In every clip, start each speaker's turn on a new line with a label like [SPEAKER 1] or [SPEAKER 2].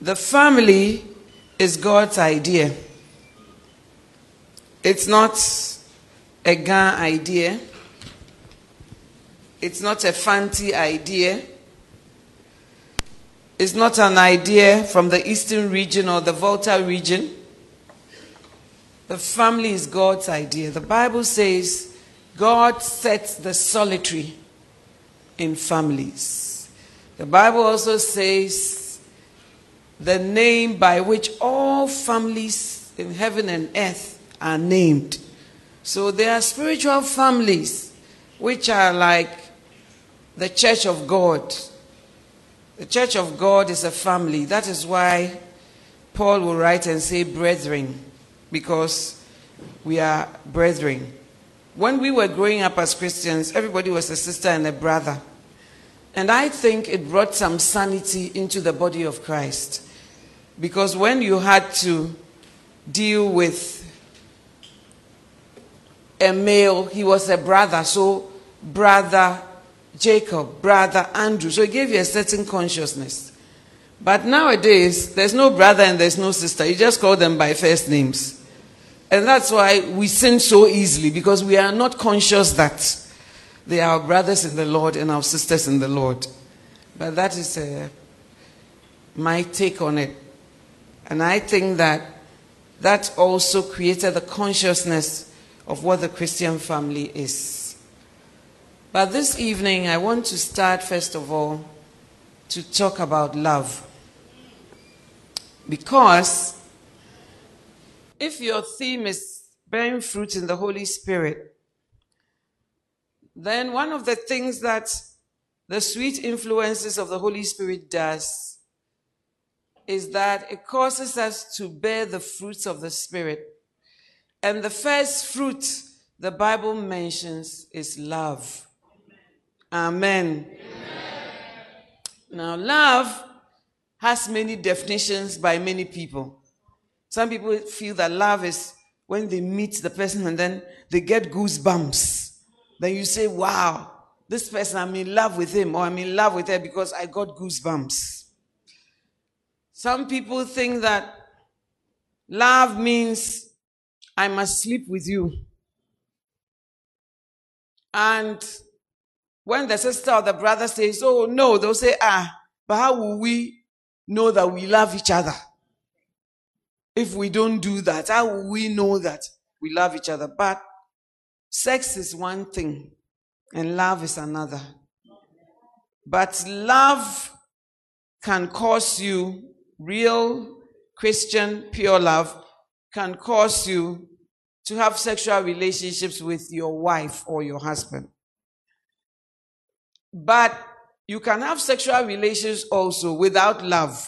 [SPEAKER 1] The family is God's idea. It's not a Ga idea. It's not a fancy idea. It's not an idea from the eastern region or the Volta region. The family is God's idea. The Bible says God sets the solitary in families. The Bible also says the name by which all families in heaven and earth are named. So there are spiritual families which are like the church of God. The church of God is a family. That is why Paul will write and say, brethren, because we are brethren. When we were growing up as Christians, everybody was a sister and a brother. And I think it brought some sanity into the body of Christ. Because when you had to deal with a male, he was a brother. So, brother Jacob, brother Andrew. So, he gave you a certain consciousness. But nowadays, there's no brother and there's no sister. You just call them by first names. And that's why we sin so easily because we are not conscious that they are our brothers in the Lord and our sisters in the Lord. But that is uh, my take on it. And I think that that also created the consciousness of what the Christian family is. But this evening, I want to start, first of all, to talk about love. Because if your theme is bearing fruit in the Holy Spirit, then one of the things that the sweet influences of the Holy Spirit does is that it causes us to bear the fruits of the Spirit. And the first fruit the Bible mentions is love. Amen. Amen. Now, love has many definitions by many people. Some people feel that love is when they meet the person and then they get goosebumps. Then you say, wow, this person, I'm in love with him or I'm in love with her because I got goosebumps. Some people think that love means I must sleep with you. And when the sister or the brother says, Oh, no, they'll say, Ah, but how will we know that we love each other? If we don't do that, how will we know that we love each other? But sex is one thing, and love is another. But love can cause you, real Christian, pure love, can cause you to have sexual relationships with your wife or your husband. But you can have sexual relations also without love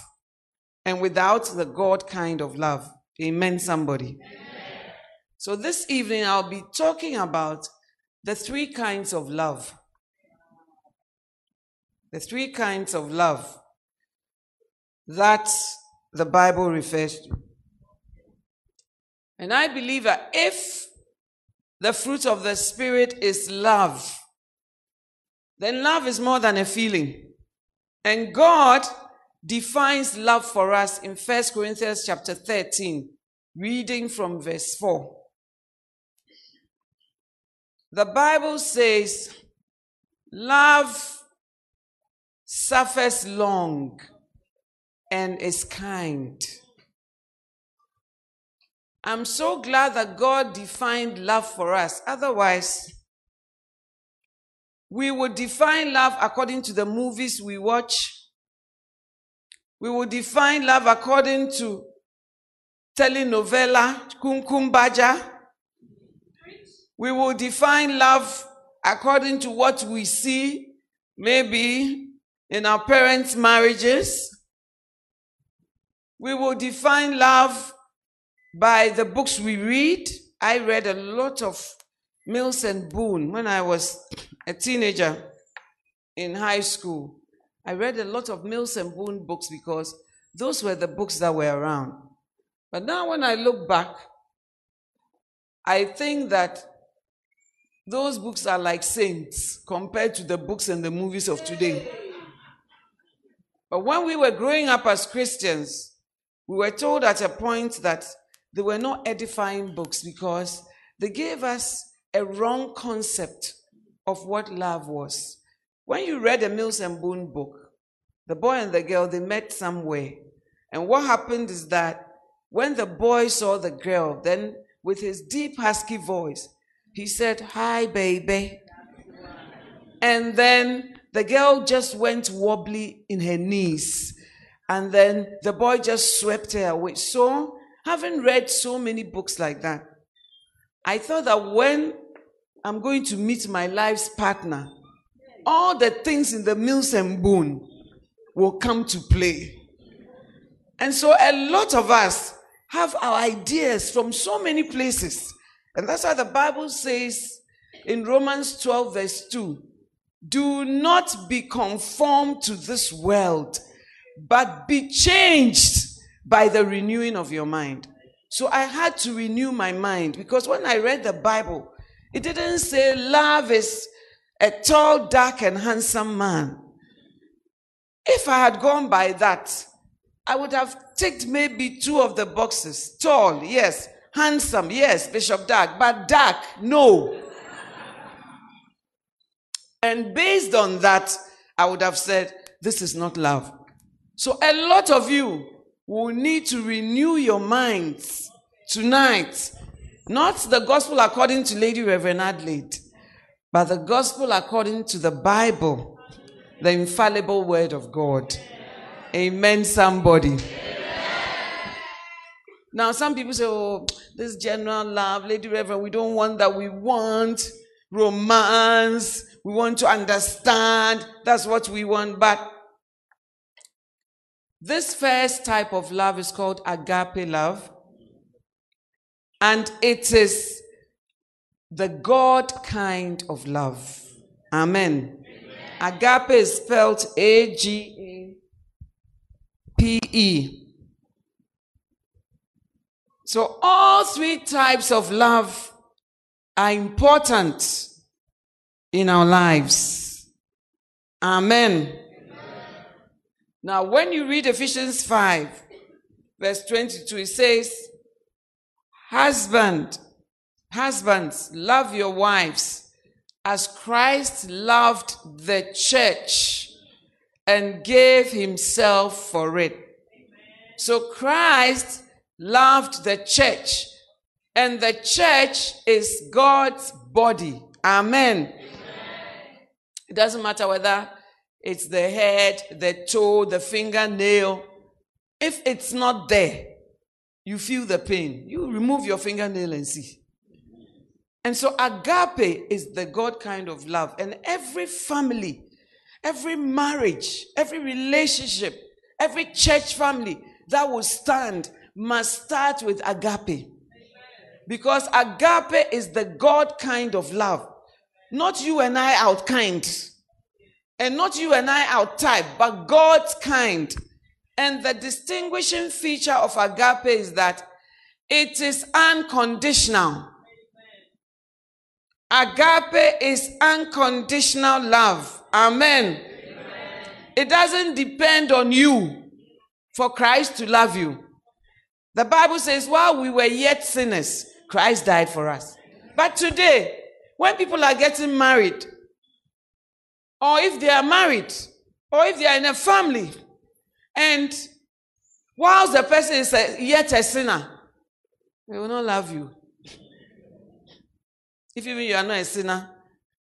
[SPEAKER 1] and without the God kind of love. Amen, somebody. Amen. So this evening I'll be talking about the three kinds of love. The three kinds of love that the Bible refers to. And I believe that if the fruit of the Spirit is love, then love is more than a feeling. And God defines love for us in 1 Corinthians chapter 13, reading from verse 4. The Bible says, Love suffers long and is kind. I'm so glad that God defined love for us. Otherwise, we would define love according to the movies we watch. We would define love according to telenovela, Kumkum Bhagya. We will define love according to what we see, maybe in our parents' marriages. We will define love by the books we read. I read a lot of Mills and Boon when I was a teenager in high school. I read a lot of Mills and Boon books because those were the books that were around. But now, when I look back, I think that those books are like saints compared to the books and the movies of today. But when we were growing up as Christians, we were told at a point that they were not edifying books because they gave us a wrong concept of what love was. When you read a Mills and Boon book, the boy and the girl, they met somewhere. And what happened is that when the boy saw the girl, then with his deep, husky voice, he said, Hi, baby. And then the girl just went wobbly in her knees. And then the boy just swept her away. So, having read so many books like that, I thought that when I'm going to meet my life's partner, all the things in the Mills and Boon will come to play. And so a lot of us have our ideas from so many places. And that's why the Bible says in Romans 12, verse 2 do not be conformed to this world, but be changed by the renewing of your mind. So I had to renew my mind because when I read the Bible, it didn't say love is a tall, dark, and handsome man. If I had gone by that, I would have ticked maybe two of the boxes. Tall, yes. Handsome, yes. Bishop Dark, but dark, no. and based on that, I would have said, This is not love. So a lot of you will need to renew your minds tonight. Not the gospel according to Lady Reverend Adelaide, but the gospel according to the Bible, the infallible word of God. Amen, somebody. Now, some people say, oh, this general love, Lady Reverend, we don't want that. We want romance. We want to understand. That's what we want. But this first type of love is called agape love. And it is the God kind of love. Amen. Amen. Agape is spelled A G P-E. So all three types of love are important in our lives. Amen. Amen. Now, when you read Ephesians 5, verse 22, it says, Husband, husbands, love your wives as Christ loved the church and gave himself for it. So Christ loved the church, and the church is God's body. Amen. Amen. It doesn't matter whether it's the head, the toe, the fingernail. If it's not there, you feel the pain. You remove your fingernail and see. And so agape is the God kind of love. And every family Every marriage, every relationship, every church family that will stand must start with agape. Because agape is the God kind of love. Not you and I out kind. And not you and I out type, but God's kind. And the distinguishing feature of agape is that it is unconditional. Agape is unconditional love. Amen. Amen. It doesn't depend on you for Christ to love you. The Bible says, while we were yet sinners, Christ died for us. But today, when people are getting married, or if they are married, or if they are in a family, and whilst the person is a, yet a sinner, they will not love you. If even you are not a sinner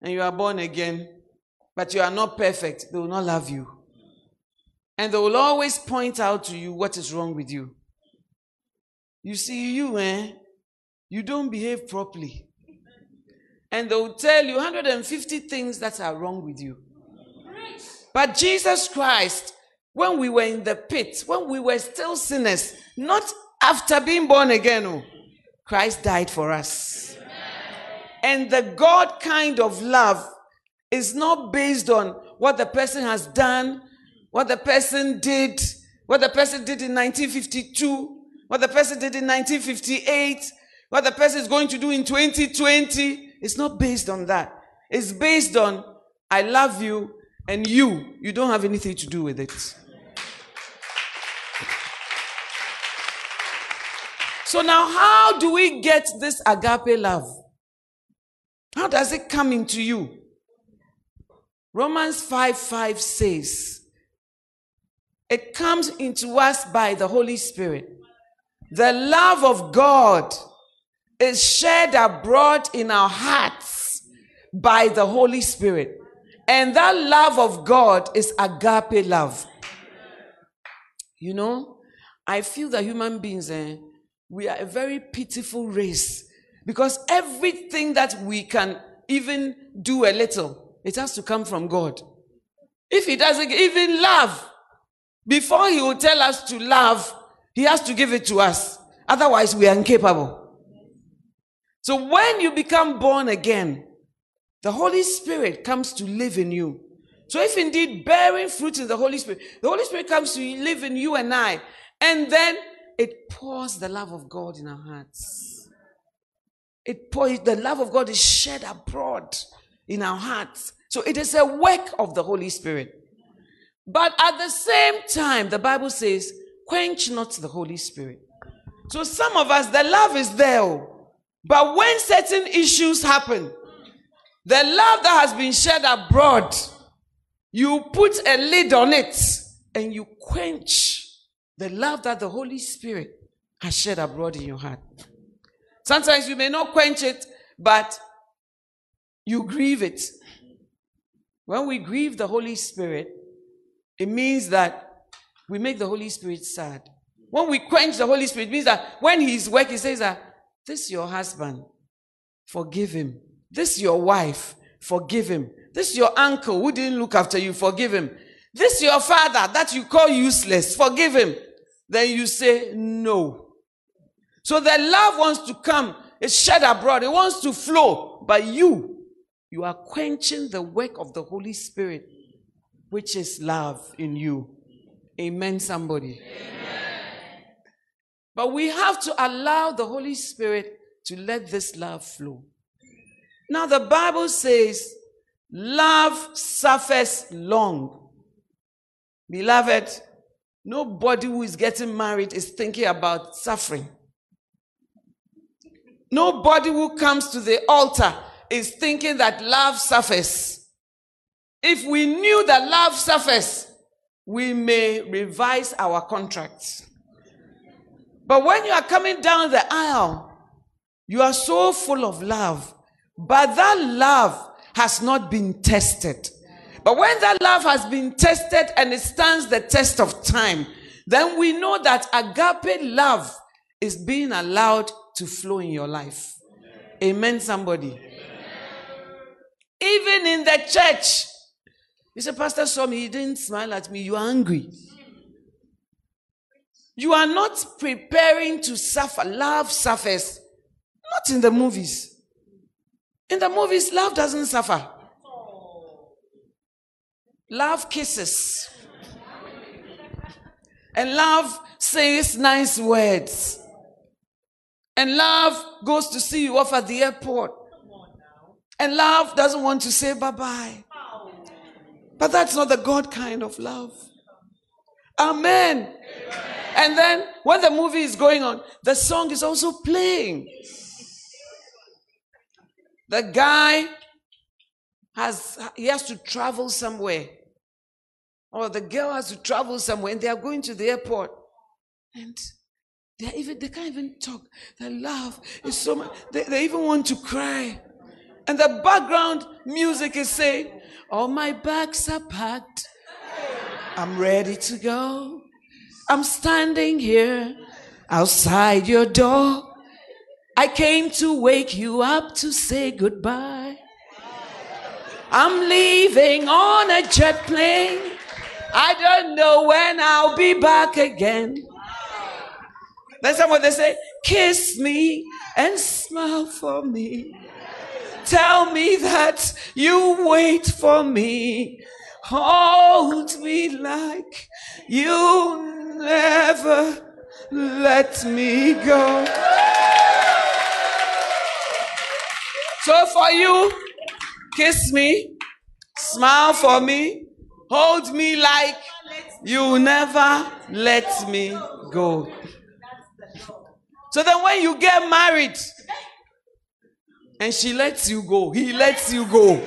[SPEAKER 1] and you are born again, but you are not perfect, they will not love you. And they will always point out to you what is wrong with you. You see, you, eh? You don't behave properly. And they will tell you 150 things that are wrong with you. But Jesus Christ, when we were in the pit, when we were still sinners, not after being born again, oh, Christ died for us. And the God kind of love is not based on what the person has done, what the person did, what the person did in 1952, what the person did in 1958, what the person is going to do in 2020. It's not based on that. It's based on I love you and you, you don't have anything to do with it. So now, how do we get this agape love? How does it come into you? Romans 5 5 says, It comes into us by the Holy Spirit. The love of God is shed abroad in our hearts by the Holy Spirit. And that love of God is agape love. You know, I feel that human beings, eh, we are a very pitiful race because everything that we can even do a little, it has to come from God. If He doesn't even love, before He will tell us to love, He has to give it to us. Otherwise, we are incapable. So when you become born again, the Holy Spirit comes to live in you. So if indeed bearing fruit in the Holy Spirit, the Holy Spirit comes to live in you and I, and then it pours the love of God in our hearts. It pours, the love of God is shed abroad in our hearts. So it is a work of the Holy Spirit. But at the same time, the Bible says, quench not the Holy Spirit. So some of us, the love is there. Oh. But when certain issues happen, the love that has been shed abroad, you put a lid on it and you quench the love that the Holy Spirit has shed abroad in your heart. Sometimes you may not quench it, but you grieve it. When we grieve the Holy Spirit, it means that we make the Holy Spirit sad. When we quench the Holy Spirit, it means that when He's working, He says that this your husband, forgive him. This your wife, forgive him. This your uncle who didn't look after you, forgive him. This your father that you call useless, forgive him. Then you say no. So the love wants to come, it's shed abroad, it wants to flow. But you, you are quenching the work of the Holy Spirit, which is love in you. Amen, somebody. Amen. But we have to allow the Holy Spirit to let this love flow. Now, the Bible says, love suffers long. Beloved, nobody who is getting married is thinking about suffering. Nobody who comes to the altar is thinking that love suffers. If we knew that love suffers, we may revise our contracts. But when you are coming down the aisle, you are so full of love but that love has not been tested. But when that love has been tested and it stands the test of time, then we know that agape love is being allowed to flow in your life. Amen, somebody. Amen. Even in the church, you say, Pastor me, he didn't smile at me, you are angry. You are not preparing to suffer. Love suffers. Not in the movies. In the movies, love doesn't suffer. Love kisses. And love says nice words. And love goes to see you off at the airport. And love doesn't want to say bye bye. But that's not the God kind of love. Amen. Amen. And then when the movie is going on, the song is also playing. The guy has he has to travel somewhere. Or the girl has to travel somewhere and they are going to the airport. And they even they can't even talk. They laugh. It's so much. They, they even want to cry. And the background music is saying, All my bags are packed. I'm ready to go. I'm standing here outside your door. I came to wake you up to say goodbye. I'm leaving on a jet plane. I don't know when I'll be back again. That's what they say. Kiss me and smile for me. Tell me that you wait for me. Hold me like you never let me go. So for you, kiss me, smile for me, hold me like you never let me go. So then when you get married, and she lets you go. He lets you go.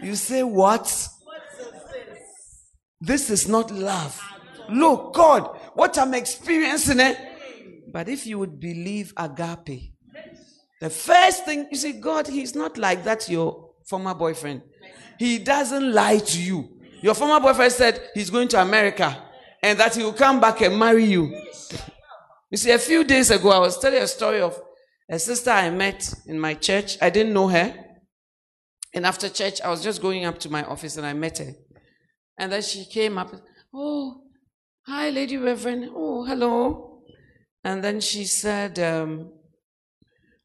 [SPEAKER 1] You say, What? This is not love. Look, God, what I'm experiencing it. But if you would believe agape, the first thing you see, God, He's not like that, your former boyfriend. He doesn't lie to you. Your former boyfriend said he's going to America and that he will come back and marry you. You see, a few days ago, I was telling a story of a sister I met in my church. I didn't know her. And after church, I was just going up to my office and I met her. And then she came up, Oh, hi, Lady Reverend. Oh, hello. And then she said, um,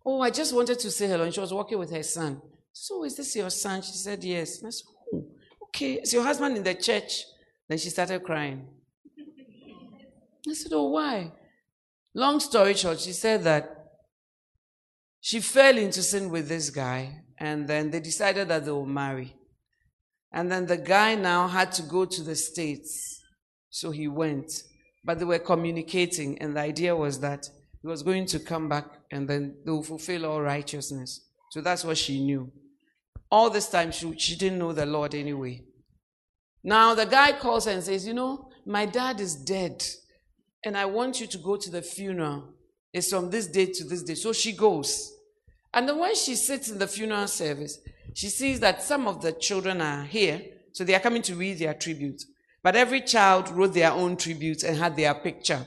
[SPEAKER 1] Oh, I just wanted to say hello. And she was walking with her son. So, is this your son? She said, Yes. And I said, Oh, okay. Is your husband in the church? Then she started crying. I said, Oh, why? Long story short, she said that she fell into sin with this guy, and then they decided that they will marry. And then the guy now had to go to the States. So he went. But they were communicating, and the idea was that he was going to come back and then they will fulfill all righteousness. So that's what she knew. All this time, she, she didn't know the Lord anyway. Now the guy calls her and says, You know, my dad is dead, and I want you to go to the funeral. It's from this day to this day. So she goes. And then when she sits in the funeral service, she sees that some of the children are here. So they are coming to read their tribute. But every child wrote their own tribute and had their picture.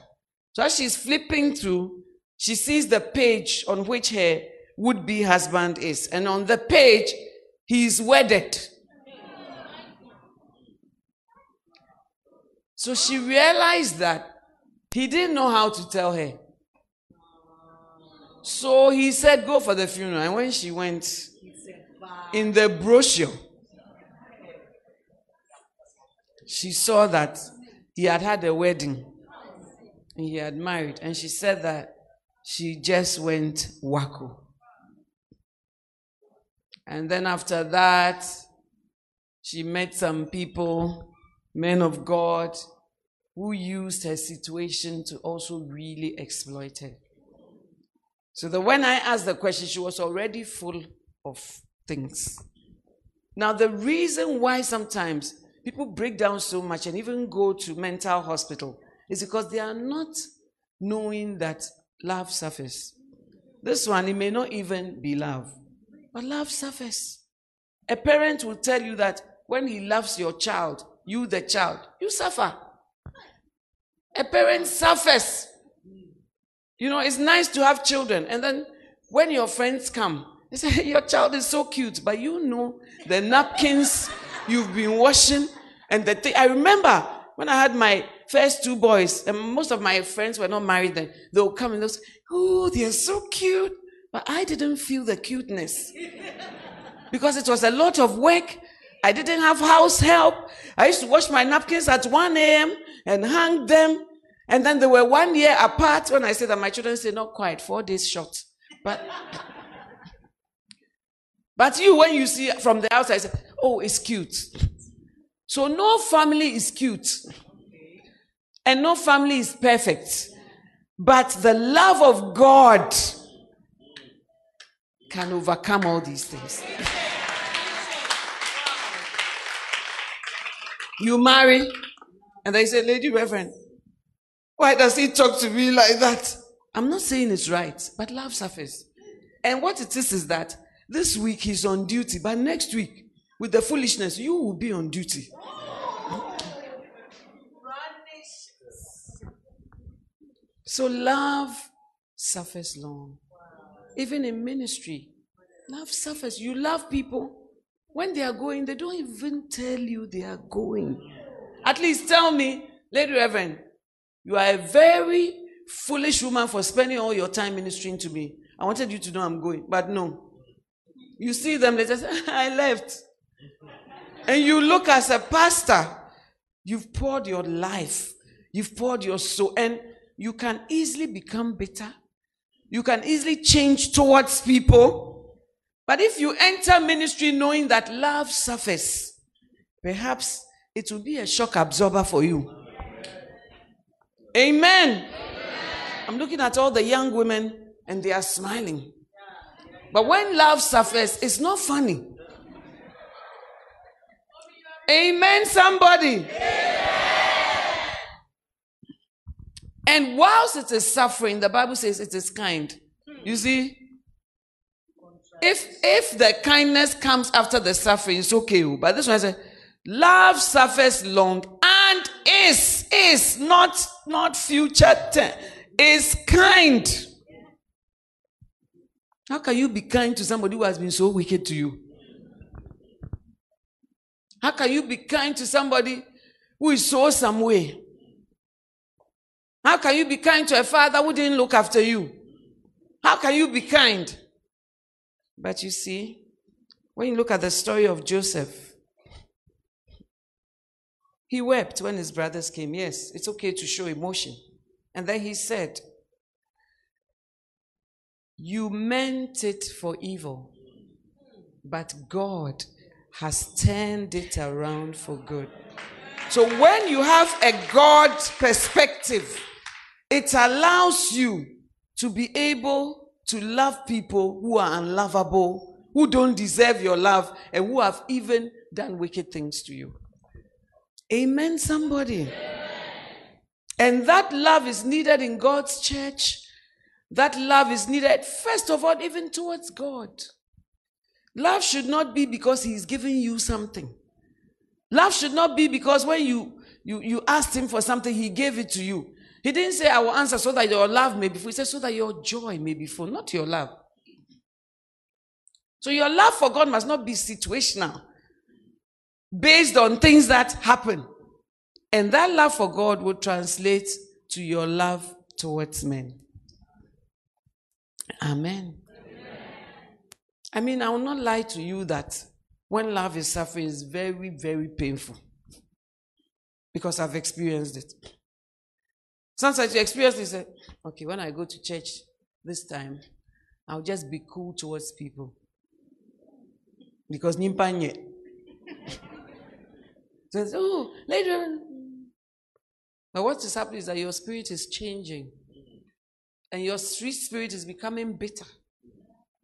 [SPEAKER 1] So as she's flipping through, she sees the page on which her would be husband is. And on the page, he's wedded. So she realized that he didn't know how to tell her. So he said, Go for the funeral. And when she went, in the brochure, she saw that he had had a wedding. He had married. And she said that she just went wacko. And then after that, she met some people, men of God, who used her situation to also really exploit her. So that when I asked the question, she was already full of things. Now, the reason why sometimes people break down so much and even go to mental hospital is because they are not knowing that love suffers. This one, it may not even be love, but love suffers. A parent will tell you that when he loves your child, you, the child, you suffer. A parent suffers you know, it's nice to have children. And then when your friends come, they say, Your child is so cute, but you know the napkins you've been washing and the thing. I remember when I had my first two boys, and most of my friends were not married then, they'll come and they'll say, Oh, they're so cute. But I didn't feel the cuteness because it was a lot of work. I didn't have house help. I used to wash my napkins at 1 a.m. and hang them. And then they were one year apart when I said that my children say not quite, four days short. But but you, when you see from the outside, say, oh, it's cute. So no family is cute. And no family is perfect. But the love of God can overcome all these things. You marry, and they say, Lady Reverend, Why does he talk to me like that? I'm not saying it's right, but love suffers. And what it is is that this week he's on duty, but next week, with the foolishness, you will be on duty. So love suffers long. Even in ministry, love suffers. You love people. When they are going, they don't even tell you they are going. At least tell me, Lady Reverend, you are a very foolish woman for spending all your time ministering to me. I wanted you to know I'm going, but no. You see them, they just, I left. And you look as a pastor, you've poured your life, you've poured your soul, and you can easily become bitter. You can easily change towards people. But if you enter ministry knowing that love suffers, perhaps it will be a shock absorber for you. Amen. Amen. I'm looking at all the young women and they are smiling. But when love suffers, it's not funny. Amen, somebody. Amen. And whilst it is suffering, the Bible says it is kind. You see, if if the kindness comes after the suffering, it's okay. Oh. But this one I said, love suffers long and is is not not future tense is kind. How can you be kind to somebody who has been so wicked to you? How can you be kind to somebody who is so some way? How can you be kind to a father who didn't look after you? How can you be kind? But you see, when you look at the story of Joseph, he wept when his brothers came. Yes, it's okay to show emotion. And then he said, You meant it for evil, but God has turned it around for good. So when you have a God perspective, it allows you to be able to love people who are unlovable, who don't deserve your love, and who have even done wicked things to you. Amen, somebody. And that love is needed in God's church. That love is needed, first of all, even towards God. Love should not be because he's giving you something. Love should not be because when you, you, you asked him for something, he gave it to you. He didn't say, I will answer so that your love may be full. He said, so that your joy may be full, not your love. So your love for God must not be situational, based on things that happen. And that love for God will translate to your love towards men. Amen. I mean, I will not lie to you that when love is suffering, it's very, very painful. Because I've experienced it. Sometimes you experience this, say, okay, when I go to church this time, I'll just be cool towards people. Because nimpanye. Says, oh, later. Mm. But what is happening is that your spirit is changing. And your street spirit is becoming bitter.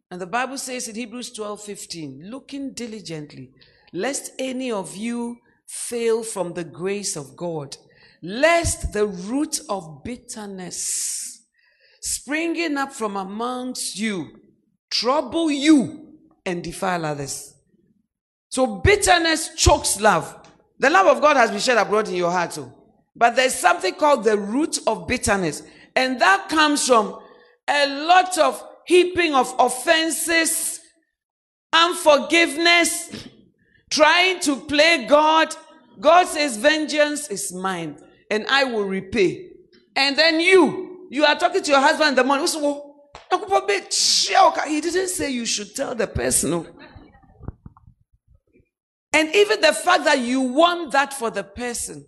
[SPEAKER 1] And the Bible says in Hebrews 12 15, looking diligently, lest any of you fail from the grace of God, lest the root of bitterness springing up from amongst you trouble you and defile others. So bitterness chokes love. The love of God has been shed abroad in your heart too. But there's something called the root of bitterness. And that comes from a lot of heaping of offenses, unforgiveness, trying to play God. God says, Vengeance is mine, and I will repay. And then you, you are talking to your husband in the morning. He didn't say you should tell the person. And even the fact that you want that for the person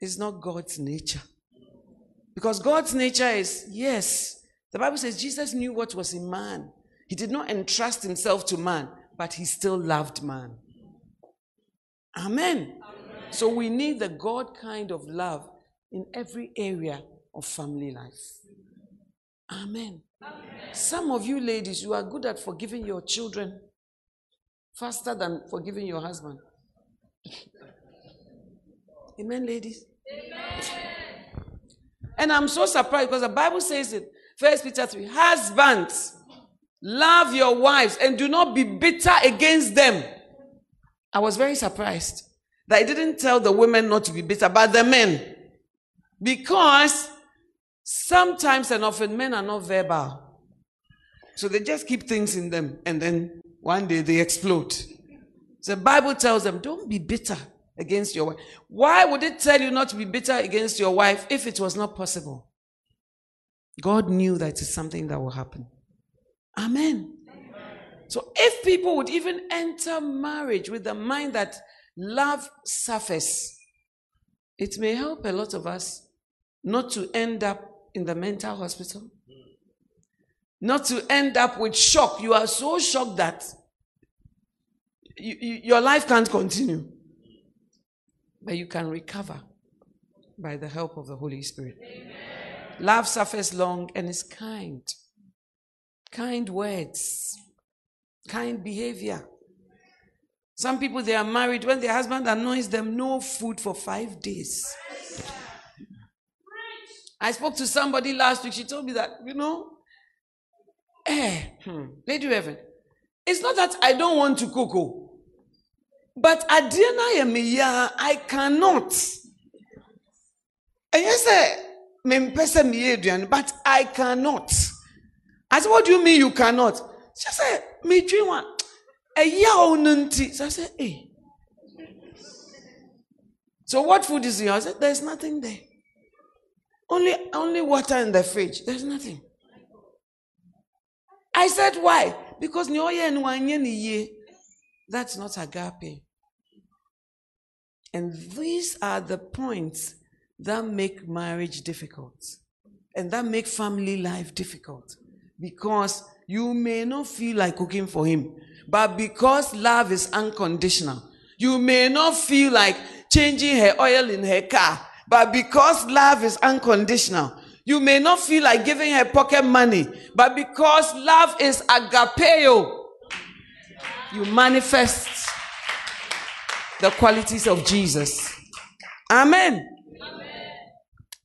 [SPEAKER 1] is not God's nature. Because God's nature is, yes, the Bible says Jesus knew what was in man. He did not entrust himself to man, but he still loved man. Amen. Amen. So we need the God kind of love in every area of family life. Amen. Amen. Some of you ladies, you are good at forgiving your children faster than forgiving your husband. Amen, ladies. Amen. And I'm so surprised because the Bible says it. First Peter 3. Husbands, love your wives and do not be bitter against them. I was very surprised that he didn't tell the women not to be bitter, but the men. Because sometimes and often men are not verbal. So they just keep things in them and then one day they explode. The Bible tells them, don't be bitter against your wife. Why would it tell you not to be bitter against your wife if it was not possible? God knew that it's something that will happen. Amen. So if people would even enter marriage with the mind that love suffers, it may help a lot of us not to end up in the mental hospital, not to end up with shock. You are so shocked that you, you, your life can't continue. But you can recover by the help of the Holy Spirit. Amen. Love suffers long and is kind. Kind words, kind behavior. Some people, they are married. When their husband annoys them, no food for five days. I spoke to somebody last week. She told me that, you know, eh, hmm, Lady Reverend, it's not that I don't want to cook, but Adriana Yemiya, I cannot. And you yes, but I cannot. I said, What do you mean you cannot? She said, Me dream one. A year So I said, Hey. So what food is here? I said, There's nothing there. Only, only water in the fridge. There's nothing. I said, Why? Because that's not agape. And these are the points that make marriage difficult and that make family life difficult. Because you may not feel like cooking for him, but because love is unconditional, you may not feel like changing her oil in her car, but because love is unconditional, you may not feel like giving her pocket money, but because love is agapeo, you manifest the qualities of Jesus. Amen. Amen.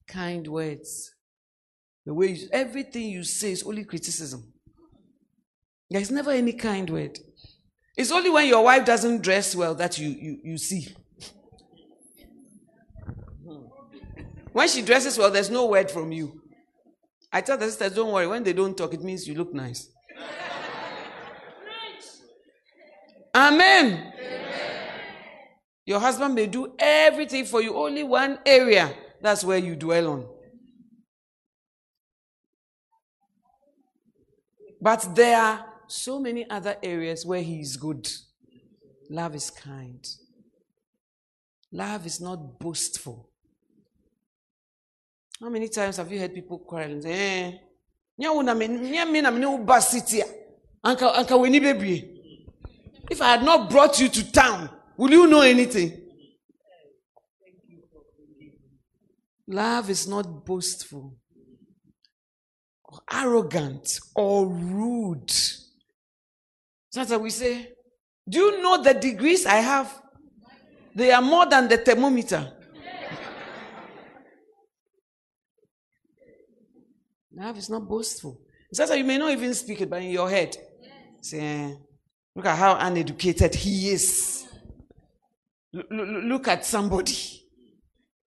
[SPEAKER 1] Kind words. The way you, everything you say is only criticism. There's never any kind word. It's only when your wife doesn't dress well that you, you, you see. When she dresses well, there's no word from you. I tell the sisters, don't worry. When they don't talk, it means you look nice. Amen. Your husband may do everything for you, only one area. That's where you dwell on. But there are so many other areas where he is good. Love is kind. Love is not boastful. How many times have you heard people quarreling? Eh, if I had not brought you to town, Will you know anything? Love is not boastful, or arrogant, or rude. Sometimes we say, Do you know the degrees I have? They are more than the thermometer. Love is not boastful. Sometimes you may not even speak it, but in your head, say, eh, Look at how uneducated he is. Look at somebody.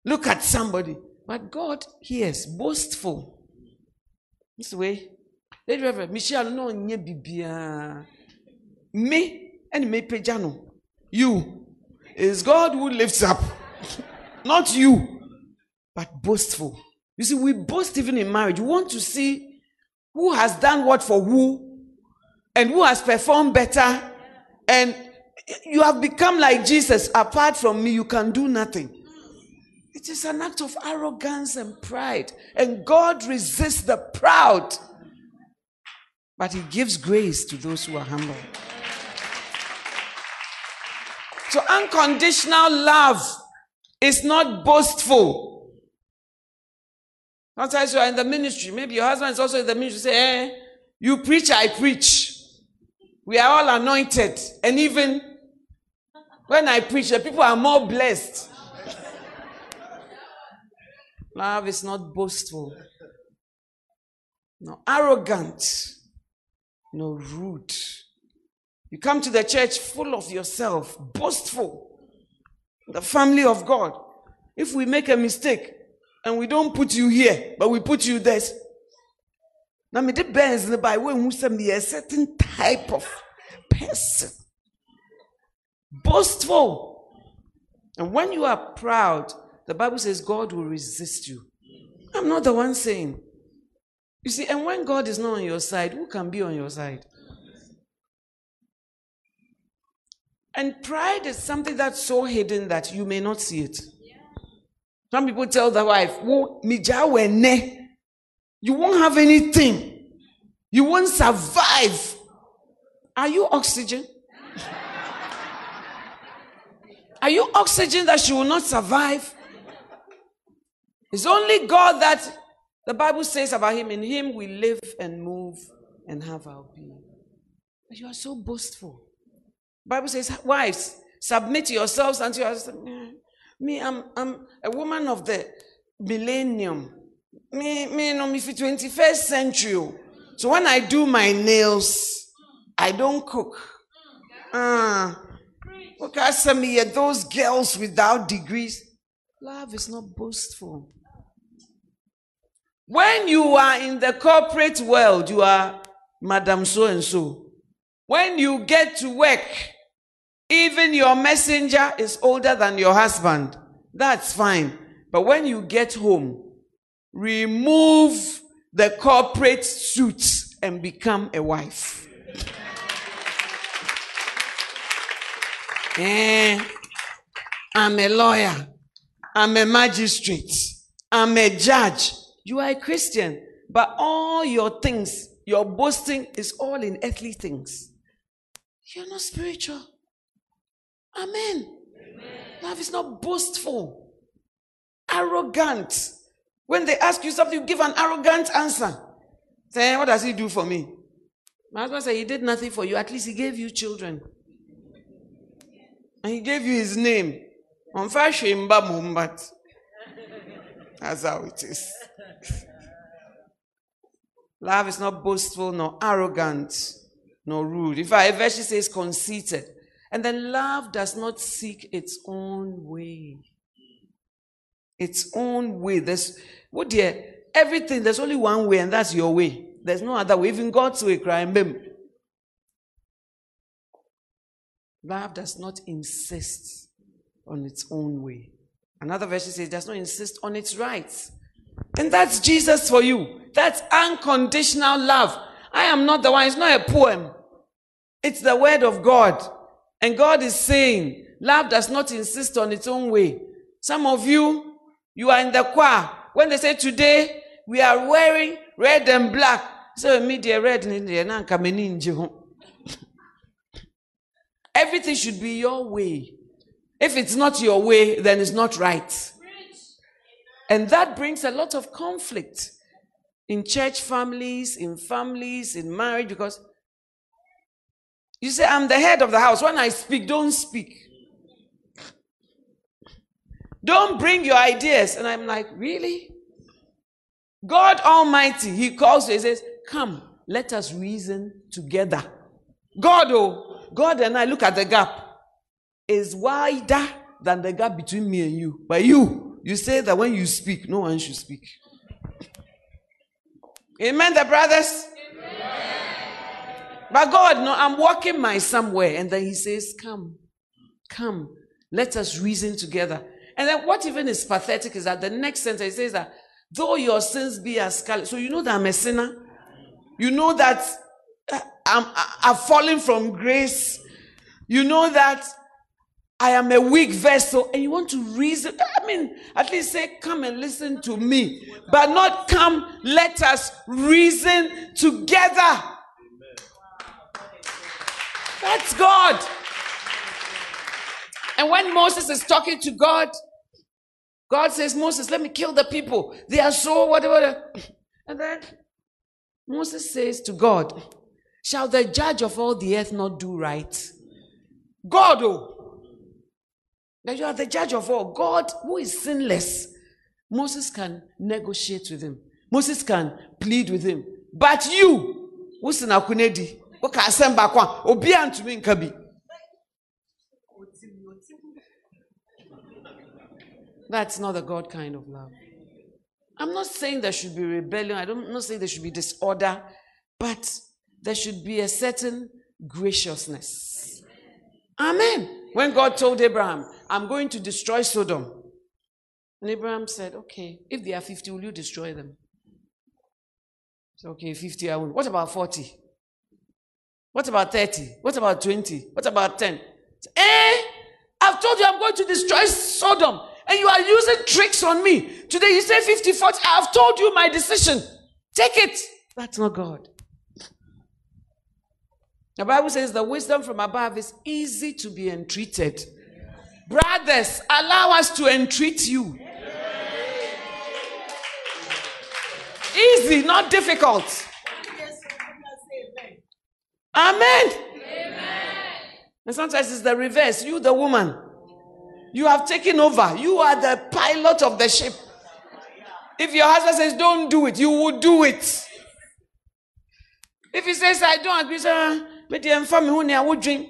[SPEAKER 1] Look at somebody. But God hears, boastful. This way. Lady Reverend, Michelle, no. Me, and me pejano. You. Is God who lifts up. Not you, but boastful. You see, we boast even in marriage. We want to see who has done what for who and who has performed better and you have become like Jesus. Apart from me, you can do nothing. It is an act of arrogance and pride. And God resists the proud. But He gives grace to those who are humble. So, unconditional love is not boastful. Sometimes you are in the ministry. Maybe your husband is also in the ministry. Say, eh, you preach, I preach. We are all anointed. And even when I preach, the people are more blessed. Love is not boastful, no arrogant, no rude. You come to the church full of yourself, boastful. The family of God. If we make a mistake and we don't put you here, but we put you there. Now, me bands in the Bible, when be a certain type of person, boastful. And when you are proud, the Bible says God will resist you. I'm not the one saying. You see, and when God is not on your side, who can be on your side? And pride is something that's so hidden that you may not see it. Some people tell the wife, you won't have anything. You won't survive. Are you oxygen? Are you oxygen that she will not survive? It's only God that the Bible says about him. In him we live and move and have our being. But you are so boastful. Bible says, wives, submit yourselves unto your husband. Me, I'm, I'm a woman of the millennium. Me, me, no, me for 21st century. So when I do my nails, I don't cook. Ah, uh, okay, some of those girls without degrees. Love is not boastful. When you are in the corporate world, you are Madam so and so. When you get to work, even your messenger is older than your husband. That's fine. But when you get home, remove the corporate suits and become a wife. Eh, I'm a lawyer. I'm a magistrate. I'm a judge. You are a Christian, but all your things, your boasting is all in earthly things. You're not spiritual. Amen. Amen. Love is not boastful, arrogant. When they ask you something, you give an arrogant answer. Say, what does he do for me? My husband said, he did nothing for you. At least he gave you children. And he gave you his name. That's how it is. Love is not boastful, nor arrogant, nor rude. In fact, verse says conceited. And then love does not seek its own way. Its own way. There's, what dear, everything, there's only one way, and that's your way. There's no other way. Even God's way, crying, Love does not insist on its own way. Another verse says does not insist on its rights. And that's Jesus for you. That's unconditional love. I am not the one, it's not a poem. It's the word of God. And God is saying, love does not insist on its own way. Some of you, you are in the choir. When they say today, we are wearing red and black. So media red Everything should be your way. If it's not your way, then it's not right. And that brings a lot of conflict in church families, in families, in marriage, because you say, I'm the head of the house. When I speak, don't speak. Don't bring your ideas. And I'm like, really? God Almighty, He calls you, He says, Come, let us reason together. God, oh, God and I look at the gap is wider than the gap between me and you. But you, you say that when you speak, no one should speak. Amen, the brothers? But God, no, I'm walking my somewhere. And then he says, Come, come, let us reason together. And then what even is pathetic is that the next sentence says that though your sins be as scarlet, so you know that I'm a sinner. You know that I'm, I've fallen from grace. You know that I am a weak vessel, and you want to reason. I mean, at least say, Come and listen to me, but not come, let us reason together. That's God. And when Moses is talking to God, God says, Moses, let me kill the people. They are so whatever. And then Moses says to God, Shall the judge of all the earth not do right? God, oh, that you are the judge of all. God, who is sinless, Moses can negotiate with him. Moses can plead with him. But you, wosina kunedi, woka asɛm baako a obi antumi nka bi. That's not the God kind of love. I'm not saying there should be rebellion. I don't, I'm not saying there should be disorder, but there should be a certain graciousness. Amen. When God told Abraham, I'm going to destroy Sodom, and Abraham said, Okay, if they are 50, will you destroy them? So, okay, 50 I will. What about 40? What about 30? What about 20? What about 10? Eh? I've told you I'm going to destroy Sodom, and you are using tricks on me. Today you say 50, 40. I've told you my decision. Take it. That's not God. The Bible says the wisdom from above is easy to be entreated. Brothers, allow us to entreat you. Easy, not difficult. Amen. And sometimes it's the reverse. You, the woman, you have taken over. You are the pilot of the ship. If your husband says, Don't do it, you will do it. If he says, I don't agree, sir, would drink,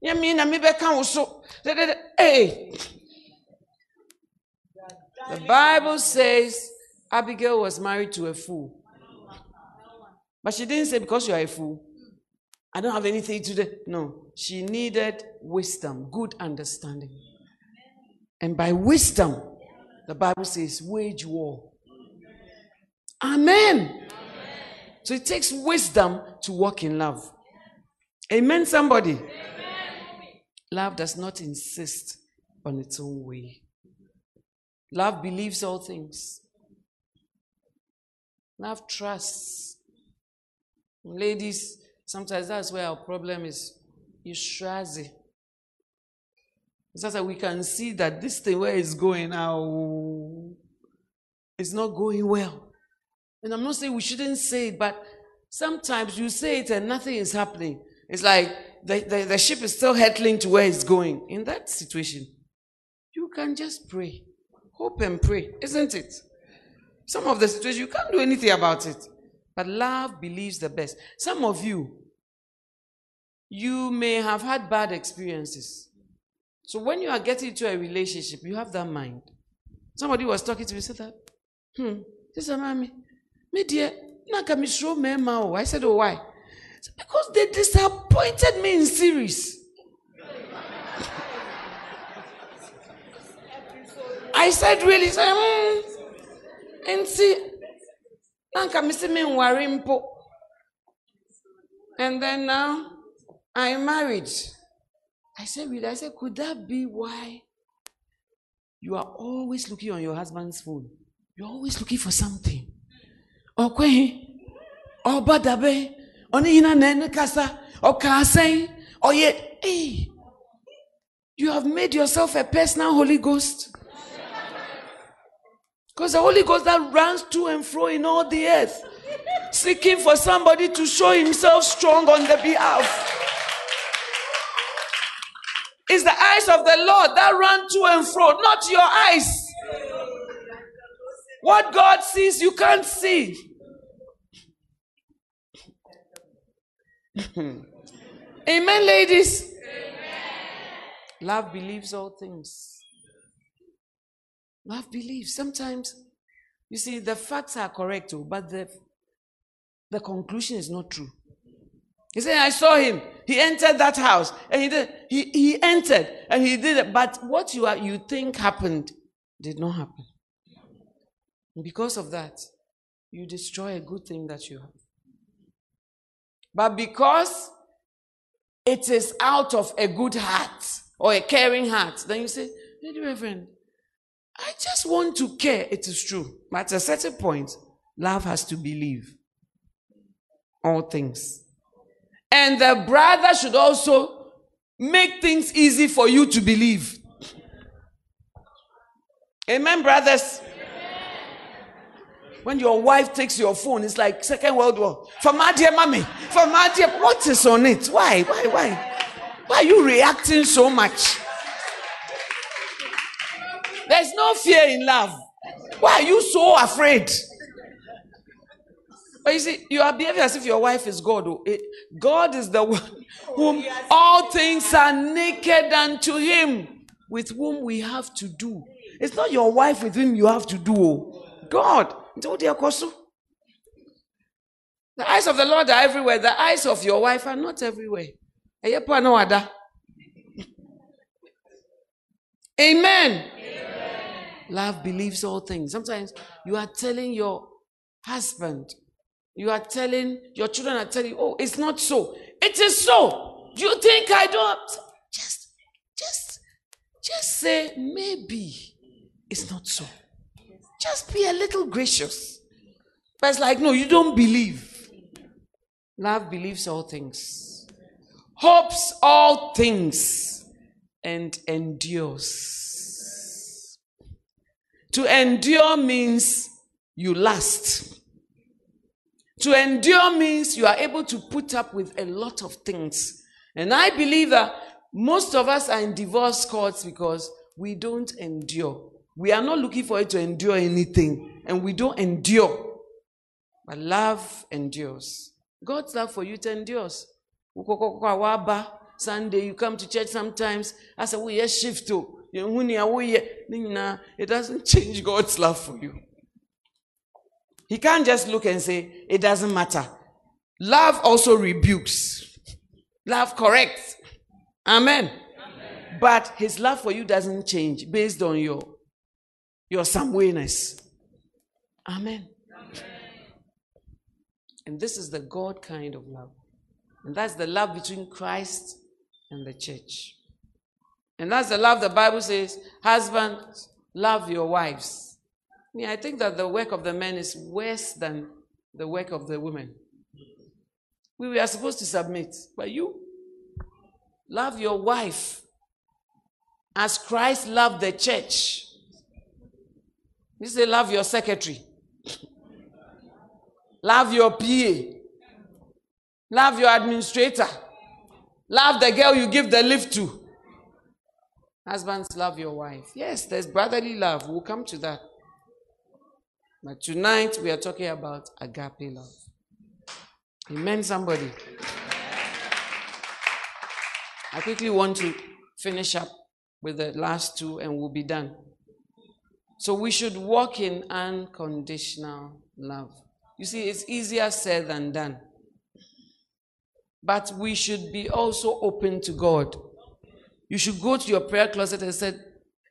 [SPEAKER 1] you mean, I maybe can't also. Hey. The Bible says Abigail was married to a fool. But she didn't say, Because you are a fool, I don't have anything to do. No, she needed wisdom, good understanding. And by wisdom, the Bible says, wage war. Amen. So it takes wisdom to walk in love. Amen, somebody. Amen. Love does not insist on its own way. Love believes all things. Love trusts. Ladies, sometimes that's where our problem is. You strazy. It's just that we can see that this thing where it's going now is not going well. And I'm not saying we shouldn't say it, but sometimes you say it and nothing is happening. It's like the, the, the ship is still hurtling to where it's going. In that situation, you can just pray. Hope and pray, isn't it? Some of the situations, you can't do anything about it. But love believes the best. Some of you, you may have had bad experiences. So when you are getting into a relationship, you have that mind. Somebody was talking to me, said that, hmm, this is mommy. Me dear, I said, oh, why? Because they disappointed me in series. I said, really? I said, hmm. And see, and then now I'm married. I said, really? I said, could that be why you are always looking on your husband's phone? You're always looking for something. Okay. Ọba dabe, ọni yina nene kasa, ọka asẹyin, ọyẹ, hey. You have made yourself a personal Holy Ghost. Because the Holy Ghost that runs to and fro in all the earth, seeking for somebody to show himself strong on the behalf. It's the eyes of the Lord that run to and fro, not your eyes. What God sees, you can't see. Amen, ladies. Amen. Love believes all things. Love believes. Sometimes, you see, the facts are correct, oh, but the, the conclusion is not true. He said, I saw him. He entered that house and he did, he, he entered and he did it. But what you are, you think happened did not happen. Because of that, you destroy a good thing that you have. But because it is out of a good heart or a caring heart, then you say, Lady Reverend, I just want to care. It is true. But at a certain point, love has to believe all things. And the brother should also make things easy for you to believe. Amen, brothers. When your wife takes your phone, it's like Second World War. For my dear mommy, for my dear, what is on it? Why? Why? Why? Why are you reacting so much? There's no fear in love. Why are you so afraid? But you see, you are behaving as if your wife is God. Oh. God is the one whom all things are naked unto him, with whom we have to do. It's not your wife with whom you have to do. Oh. The eyes of the Lord are everywhere. The eyes of your wife are not everywhere. Amen. Amen. Love believes all things. Sometimes you are telling your husband, you are telling your children are telling, you, oh, it's not so. It is so. Do you think I don't? Just, just, just say maybe it's not so. Just be a little gracious. But it's like, no, you don't believe. Love believes all things, hopes all things, and endures. To endure means you last. To endure means you are able to put up with a lot of things. And I believe that most of us are in divorce courts because we don't endure. We are not looking for it to endure anything, and we don't endure. But love endures. God's love for you to endures. Sunday, you come to church sometimes. I say, we shift to. It doesn't change God's love for you. He can't just look and say, it doesn't matter. Love also rebukes. Love corrects. Amen. Amen. But his love for you doesn't change based on your your somewhereness. Amen. Amen. And this is the God kind of love. And that's the love between Christ and the church. And that's the love the Bible says, husbands, love your wives. Yeah, I think that the work of the men is worse than the work of the women. We were supposed to submit, but you love your wife as Christ loved the church you say, love your secretary. love your PA. Love your administrator. Love the girl you give the lift to. Husbands, love your wife. Yes, there's brotherly love. We'll come to that. But tonight we are talking about agape love. Amen, somebody. I quickly want to finish up with the last two and we'll be done. So we should walk in unconditional love. You see, it's easier said than done. But we should be also open to God. You should go to your prayer closet and say,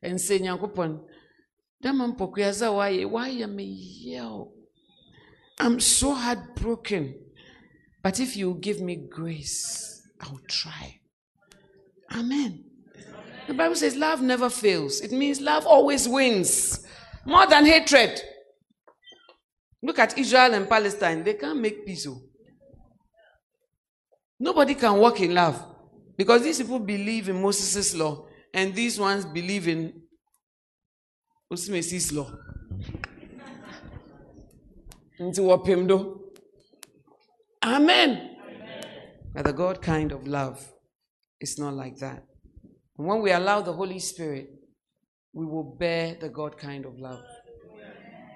[SPEAKER 1] and say, Nyankopon, why am I yell? I'm so heartbroken. But if you give me grace, I'll try. Amen. The Bible says love never fails. It means love always wins more than hatred. Look at Israel and Palestine. They can't make peace. Oh. Nobody can walk in love because these people believe in Moses' law and these ones believe in Osimesi's law. Amen. Amen. But the God kind of love is not like that. And when we allow the Holy Spirit, we will bear the God kind of love.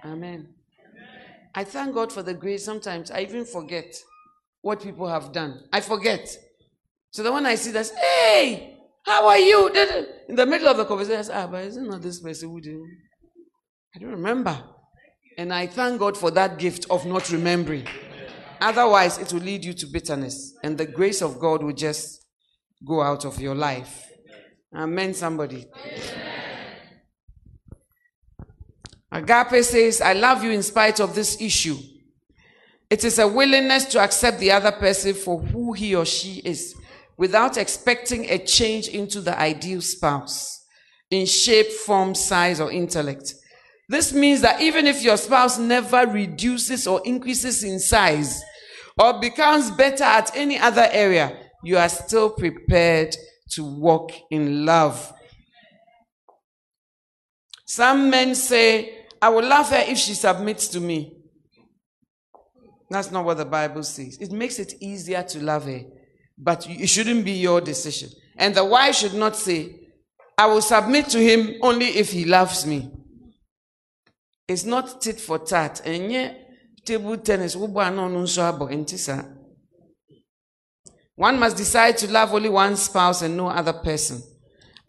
[SPEAKER 1] Amen. I thank God for the grace. Sometimes I even forget what people have done. I forget. So that when I see this, hey, how are you? In the middle of the conversation, I say, ah, but isn't not this person who did? I don't remember. And I thank God for that gift of not remembering. Otherwise, it will lead you to bitterness. And the grace of God will just go out of your life. Amen, somebody. Agape says, I love you in spite of this issue. It is a willingness to accept the other person for who he or she is without expecting a change into the ideal spouse in shape, form, size, or intellect. This means that even if your spouse never reduces or increases in size or becomes better at any other area, you are still prepared to walk in love. Some men say, I will love her if she submits to me. That's not what the Bible says. It makes it easier to love her, but it shouldn't be your decision. And the wife should not say, I will submit to him only if he loves me. It's not tit for tat. Enye table tennis. wo bɔ ano no nso abɔ nti saa. One must decide to love only one spouse and no other person.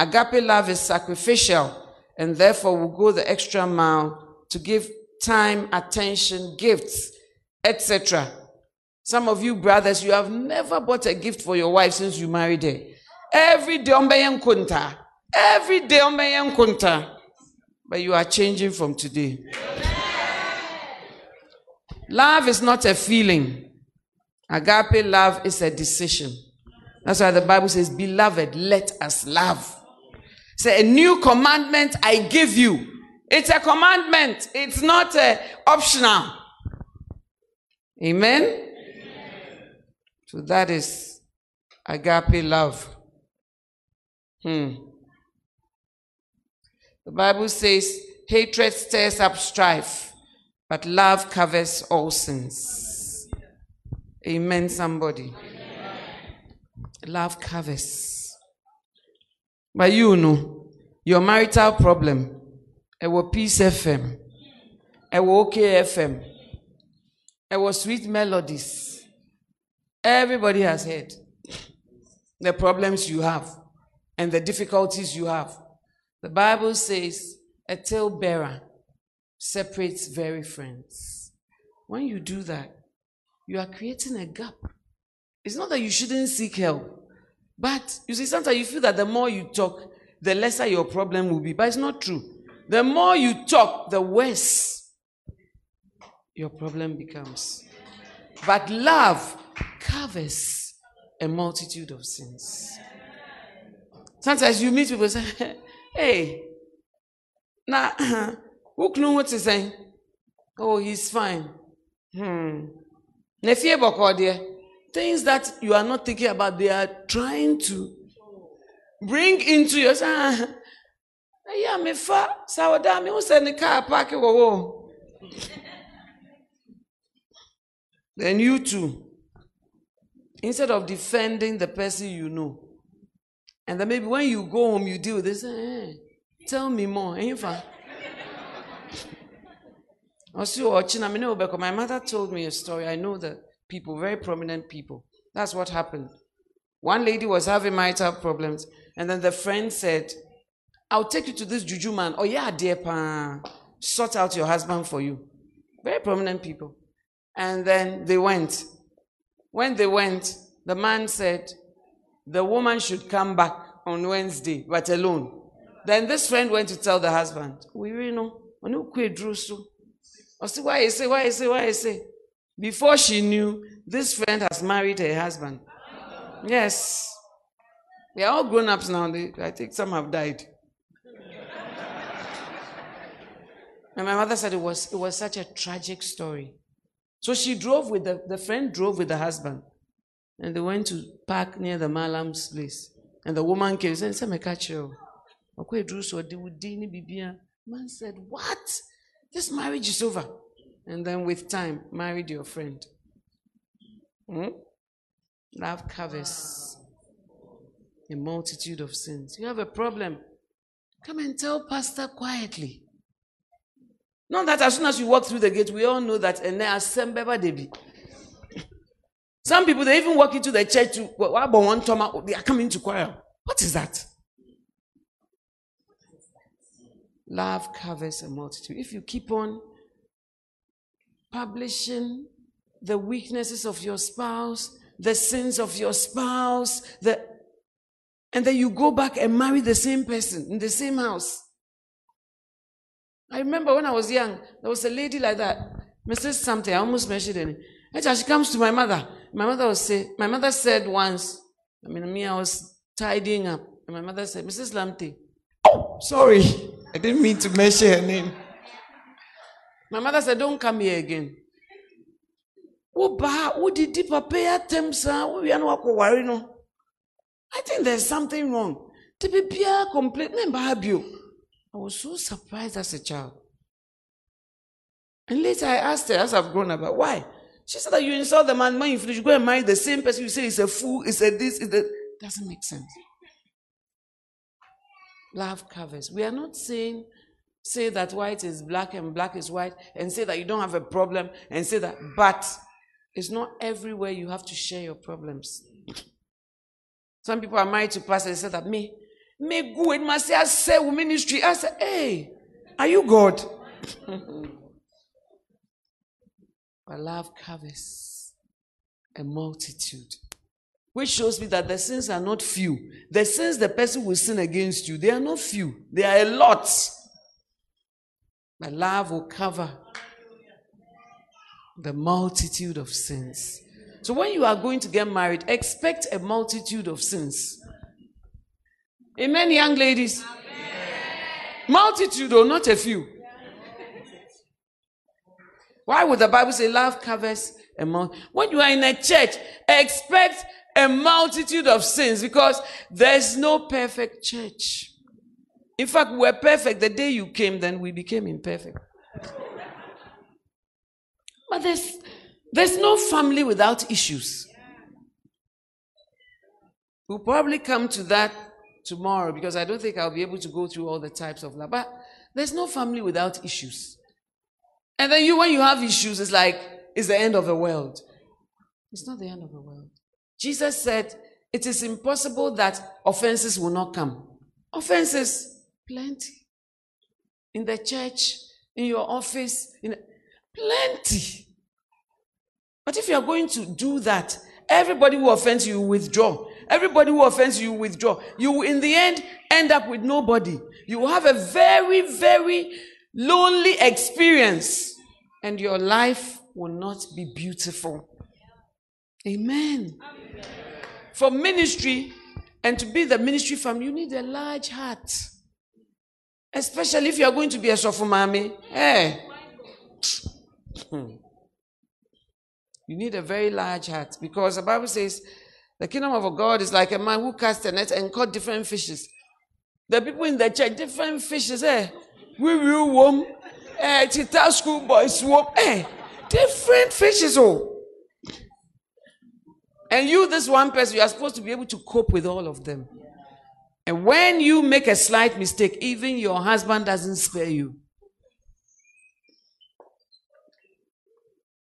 [SPEAKER 1] Agape love is sacrificial and therefore will go the extra mile to give time, attention, gifts, etc. Some of you brothers, you have never bought a gift for your wife since you married her. Every day on kunta. Every day kunta. But you are changing from today. Love is not a feeling. Agape love is a decision. That's why the Bible says, Beloved, let us love. Say, a new commandment I give you. It's a commandment. It's not uh, optional. Amen? Amen? So that is agape love. Hmm. The Bible says, hatred stirs up strife, but love covers all sins. Amen, somebody. Amen. Love covers. But you know, your marital problem, it was Peace FM, it was OK FM, it was Sweet Melodies. Everybody has heard the problems you have and the difficulties you have. The Bible says a tale bearer separates very friends. When you do that, you are creating a gap. It's not that you shouldn't seek help, but you see, sometimes you feel that the more you talk, the lesser your problem will be. But it's not true. The more you talk, the worse your problem becomes. But love covers a multitude of sins. Sometimes you meet people say, Hey, now, who knew what to say? Oh, he's fine. Hmm. Things that you are not thinking about, they are trying to bring into your ah, yeah, me fa send the car. Then you too, instead of defending the person you know, and then maybe when you go home, you deal with this. Hey, eh, tell me more. Ain't you My mother told me a story. I know that people, very prominent people. That's what happened. One lady was having marital problems, and then the friend said, I'll take you to this juju man. Oh, yeah, dear pa. Sort out your husband for you. Very prominent people. And then they went. When they went, the man said, the woman should come back on Wednesday, but alone. Then this friend went to tell the husband, We really know. I said, Why you say, why you say, why you say? Before she knew, this friend has married her husband. Yes. They are all grown ups now. They, I think some have died. and my mother said it was, it was such a tragic story. So she drove with the, the friend drove with the husband. And they went to park near the Malam's place. And the woman came and said, you. Man said, What? This marriage is over. And then with time, married your friend. Hmm? Love covers a multitude of sins. You have a problem. Come and tell Pastor quietly. Not that as soon as you walk through the gate, we all know that and assemble debi. Some people they even walk into the church to they are coming to choir. What is that? Love covers a multitude. If you keep on publishing the weaknesses of your spouse, the sins of your spouse, the, and then you go back and marry the same person in the same house. I remember when I was young, there was a lady like that, Mrs. Something, I almost mentioned it. And she comes to my mother. My mother will say, my mother said once, I mean, me, I was tidying up. And my mother said, Mrs. Lamte, oh, sorry, I didn't mean to mention her name. My mother said, Don't come here again. I think there's something wrong. Pure completely I was so surprised as a child. And later I asked her, as I've grown up, why? She said that you insult the man when you finish, go and marry the same person you say is a fool, is a this, is doesn't make sense. Love covers. We are not saying say that white is black and black is white and say that you don't have a problem and say that, but it's not everywhere you have to share your problems. Some people are married to pastors. and say that me, me go in my say ministry. I say, hey, are you God? but love covers a multitude. Which shows me that the sins are not few. The sins the person will sin against you, they are not few. They are a lot. But love will cover the multitude of sins. So when you are going to get married, expect a multitude of sins. Amen, young ladies. Amen. Multitude or not a few. Why would the Bible say love covers a multitude? When you are in a church, expect a multitude of sins because there's no perfect church. In fact, we were perfect the day you came, then we became imperfect. But there's, there's no family without issues. We'll probably come to that tomorrow because I don't think I'll be able to go through all the types of love. But there's no family without issues. And then you, when you have issues, it's like, it's the end of the world. It's not the end of the world. Jesus said, it is impossible that offenses will not come. Offenses, plenty. In the church, in your office, in plenty. But if you are going to do that, everybody who offends you withdraw. Everybody who offends you withdraw. You will, in the end, end up with nobody. You will have a very, very lonely experience, and your life will not be beautiful. Amen. Amen. For ministry and to be the ministry family, you need a large heart. Especially if you are going to be a sofumami. Hey. You need a very large heart because the Bible says the kingdom of God is like a man who cast a net and caught different fishes. The people in the church, different fishes, eh? We will warm, eh? Tita school boys warm, eh? Different fishes, oh. And you, this one person, you are supposed to be able to cope with all of them. And when you make a slight mistake, even your husband doesn't spare you.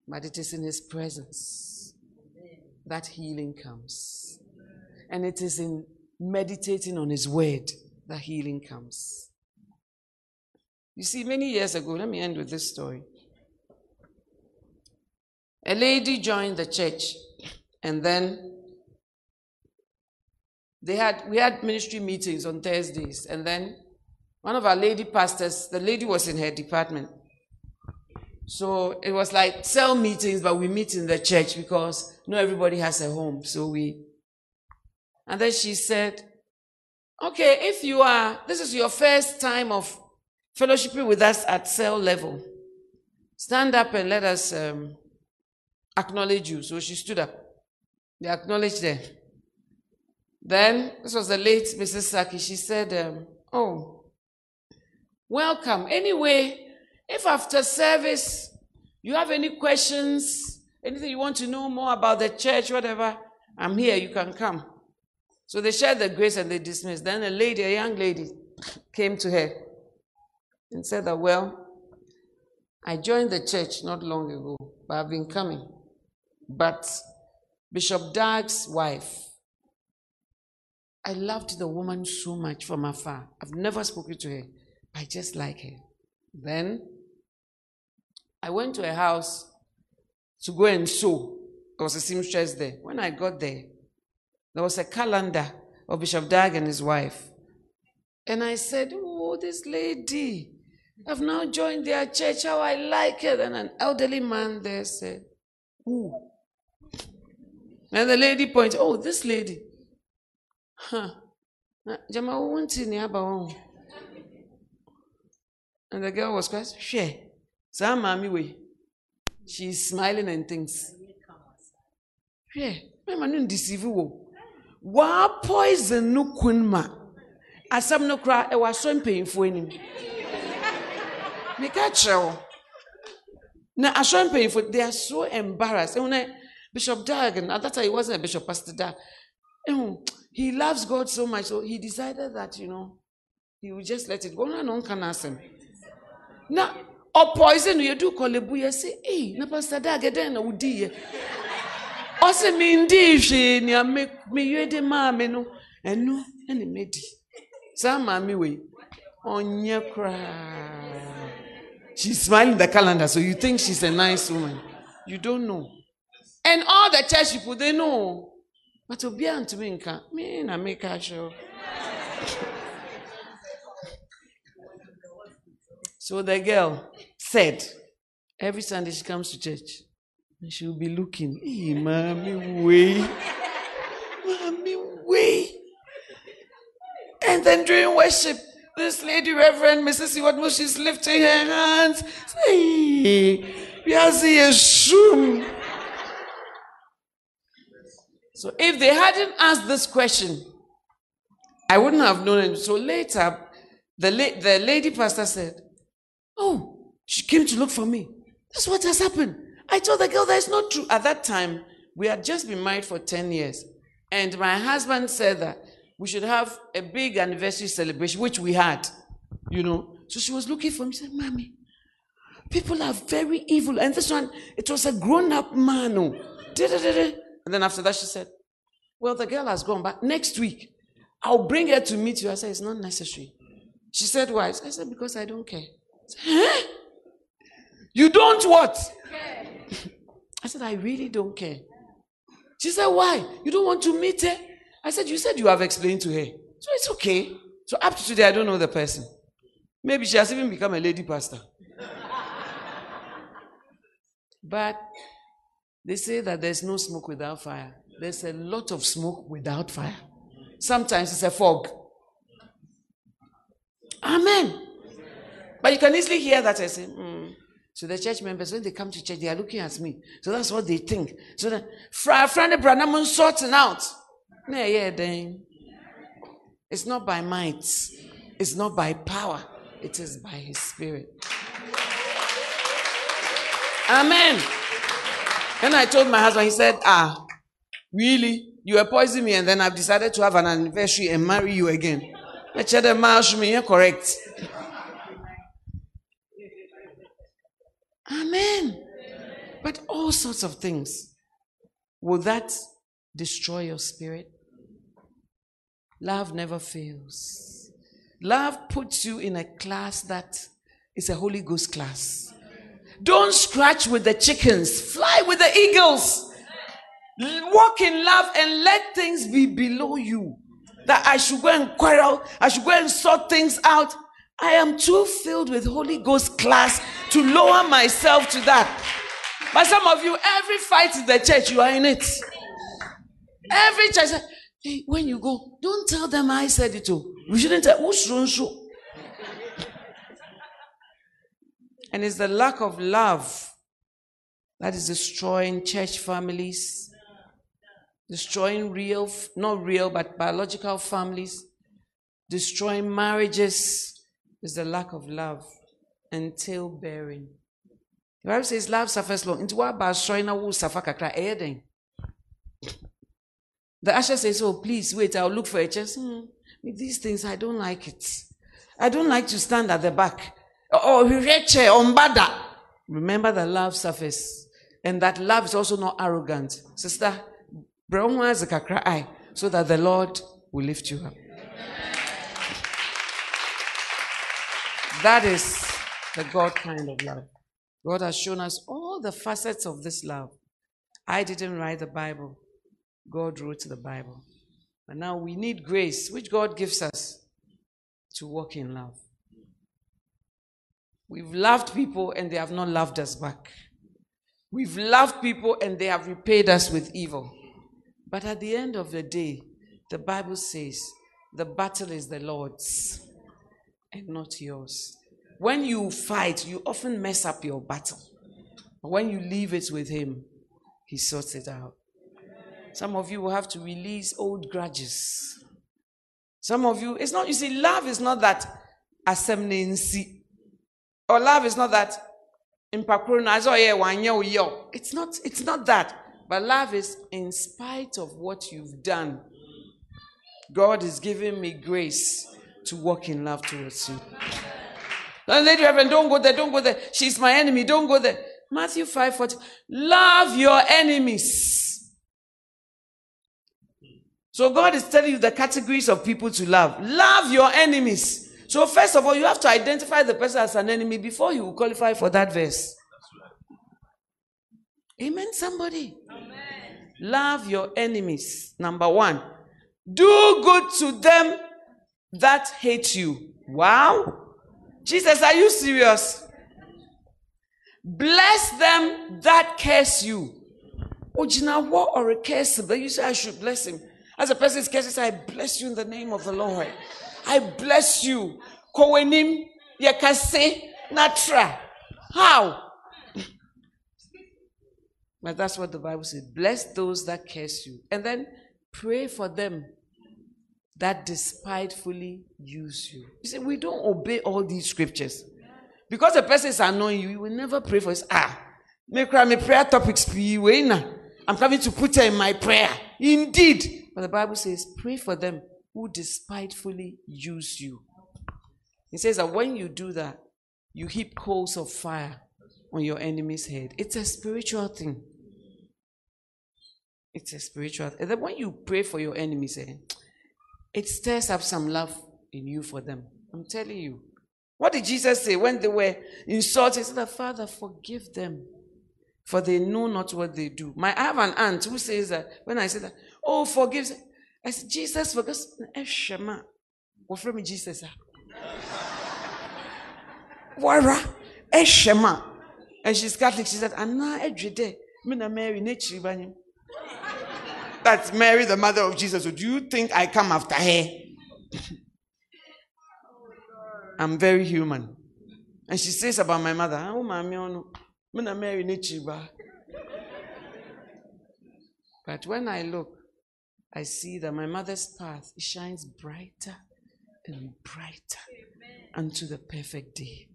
[SPEAKER 1] But it is in his presence that healing comes. And it is in meditating on his word that healing comes. You see, many years ago, let me end with this story. A lady joined the church and then they had we had ministry meetings on Thursdays, and then one of our lady pastors, the lady was in her department. So it was like cell meetings, but we meet in the church because not everybody has a home. So we and then she said, Okay, if you are this is your first time of fellowshipping with us at cell level, stand up and let us um, acknowledge you. So she stood up. They acknowledged them. Then, this was the late Mrs. Saki. She said, um, Oh, welcome. Anyway, if after service you have any questions, anything you want to know more about the church, whatever, I'm here. You can come. So they shared the grace and they dismissed. Then a lady, a young lady, came to her and said that, Well, I joined the church not long ago, but I've been coming. But Bishop Dag's wife. I loved the woman so much from afar. I've never spoken to her, I just like her. Then I went to a house to go and sew. There was a seamstress there. When I got there, there was a calendar of Bishop Dag and his wife. And I said, Oh, this lady, I've now joined their church. How I like it. And an elderly man there said, Who? And the lady points, oh, this lady. Huh. Uh, Jama And the girl was quite, share. So mommy way. She's smiling and thinks. Yeah, mema no deceive wo. Wa poison no kun ma. Asam no kra e wa so mpanyimfo anim. Meka kyerɛ Na asɔ mpanyimfo they are so embarrassed. Bishop Dag, and at that time he wasn't a bishop, Pastor Dag. He loves God so much, so he decided that, you know, he would just let it go. No, no can ask him. na ɔpoison no yɛdu kɔlebu yɛ sɛ ei na pastor dag ɛdɛn na wodiiɛ ɔsɛ mendii hwee nea meyɛ de maa me no ɛno ɛne mɛdi saa maame wei ɔnyɛ she's smiling the calendar so you think she's a nice woman you don't know and all the church people they know. But obiara ntumi nka. Me na meka kyerɛ so the girl said every sunday she comes to church and she will be looking. Hey mommy way mommy way and then during worship this lady reverend mrs iwadmo she's lifting her hands. Hey we are seeing a shoe so if they hadn't asked this question, I wouldn't have known it. So later, the, la- the lady pastor said, Oh, she came to look for me. That's what has happened. I told the girl that it's not true. At that time, we had just been married for 10 years. And my husband said that we should have a big anniversary celebration, which we had, you know. So she was looking for me. She said, Mommy, people are very evil. And this one, it was a grown up man. Oh. And then after that, she said, Well, the girl has gone back. Next week, I'll bring her to meet you. I said, It's not necessary. She said, Why? I said, Because I don't care. I said, huh? You don't what? I said, I really don't care. She said, Why? You don't want to meet her? I said, You said you have explained to her. So it's okay. So up to today, I don't know the person. Maybe she has even become a lady pastor. but they say that there's no smoke without fire. There's a lot of smoke without fire. Sometimes it's a fog. Amen. But you can easily hear that I say, mm. So the church members, when they come to church, they are looking at me. So that's what they think. So then, friend Branham sorting out. Yeah, yeah, then. It's not by might. It's not by power. It is by his spirit. Amen. Then I told my husband, he said, Ah, really? You were poisoning me, and then I've decided to have an anniversary and marry you again. I said, me, correct. Amen. But all sorts of things. Will that destroy your spirit? Love never fails. Love puts you in a class that is a Holy Ghost class. Don't scratch with the chickens, fly with the eagles. Walk in love and let things be below you. That I should go and quarrel, I should go and sort things out. I am too filled with Holy Ghost class to lower myself to that. But some of you, every fight in the church, you are in it. Every church, hey, when you go, don't tell them I said it oh. too. We shouldn't tell. Who's And it's the lack of love that is destroying church families, destroying real, not real, but biological families, destroying marriages, is the lack of love and until bearing. The Bible says love suffers long. Into what about showing will suffer kakra eh, The usher says, Oh, please wait, I'll look for a chance. Hmm, with these things, I don't like it. I don't like to stand at the back. Oh, ombada. Remember that love suffers. And that love is also not arrogant. Sister, so that the Lord will lift you up. That is the God kind of love. God has shown us all the facets of this love. I didn't write the Bible, God wrote the Bible. And now we need grace, which God gives us to walk in love. We've loved people and they have not loved us back. We've loved people and they have repaid us with evil. But at the end of the day, the Bible says the battle is the Lord's and not yours. When you fight, you often mess up your battle. But when you leave it with Him, He sorts it out. Some of you will have to release old grudges. Some of you, it's not, you see, love is not that assemblancy. Or love is not that it's not, it's not that. But love is in spite of what you've done. God is giving me grace to walk in love towards you. Lady Reverend, don't go there, don't go there. She's my enemy, don't go there. Matthew 5 40. Love your enemies. So God is telling you the categories of people to love. Love your enemies. So first of all, you have to identify the person as an enemy before you qualify for that verse. Amen, somebody. Amen. Love your enemies. Number one. Do good to them that hate you. Wow. Jesus, are you serious? Bless them that curse you. Ojina, what or a curse? But you say I should bless him. As a person is cursing, I bless you in the name of the Lord. I bless you. Kowenim yakase natra. How? But that's what the Bible says. Bless those that curse you. And then pray for them that despitefully use you. You see, we don't obey all these scriptures. Because the person is annoying you, you will never pray for his ah. Make my prayer topics I'm coming to put her in my prayer. Indeed. But the Bible says, pray for them who despitefully use you. He says that when you do that, you heap coals of fire on your enemy's head. It's a spiritual thing. It's a spiritual. And then when you pray for your enemies, eh, it stirs up some love in you for them. I'm telling you. What did Jesus say when they were insulted? He said, Father, forgive them, for they know not what they do. My, I have an aunt who says that when I say that, oh, forgive. I said, Jesus forgives. Eh, Shema. What from me, Jesus? Ah. Wara. Eh, Eshema. And she's Catholic. She said, Anna Ejide. Mina Mary, Nechi That's Mary, the mother of Jesus. So do you think I come after her? I'm very human. And she says about my mother, ah, oh, mommy, Mary, Nechi But when I look, I see that my mother's path shines brighter and brighter Amen. unto the perfect day.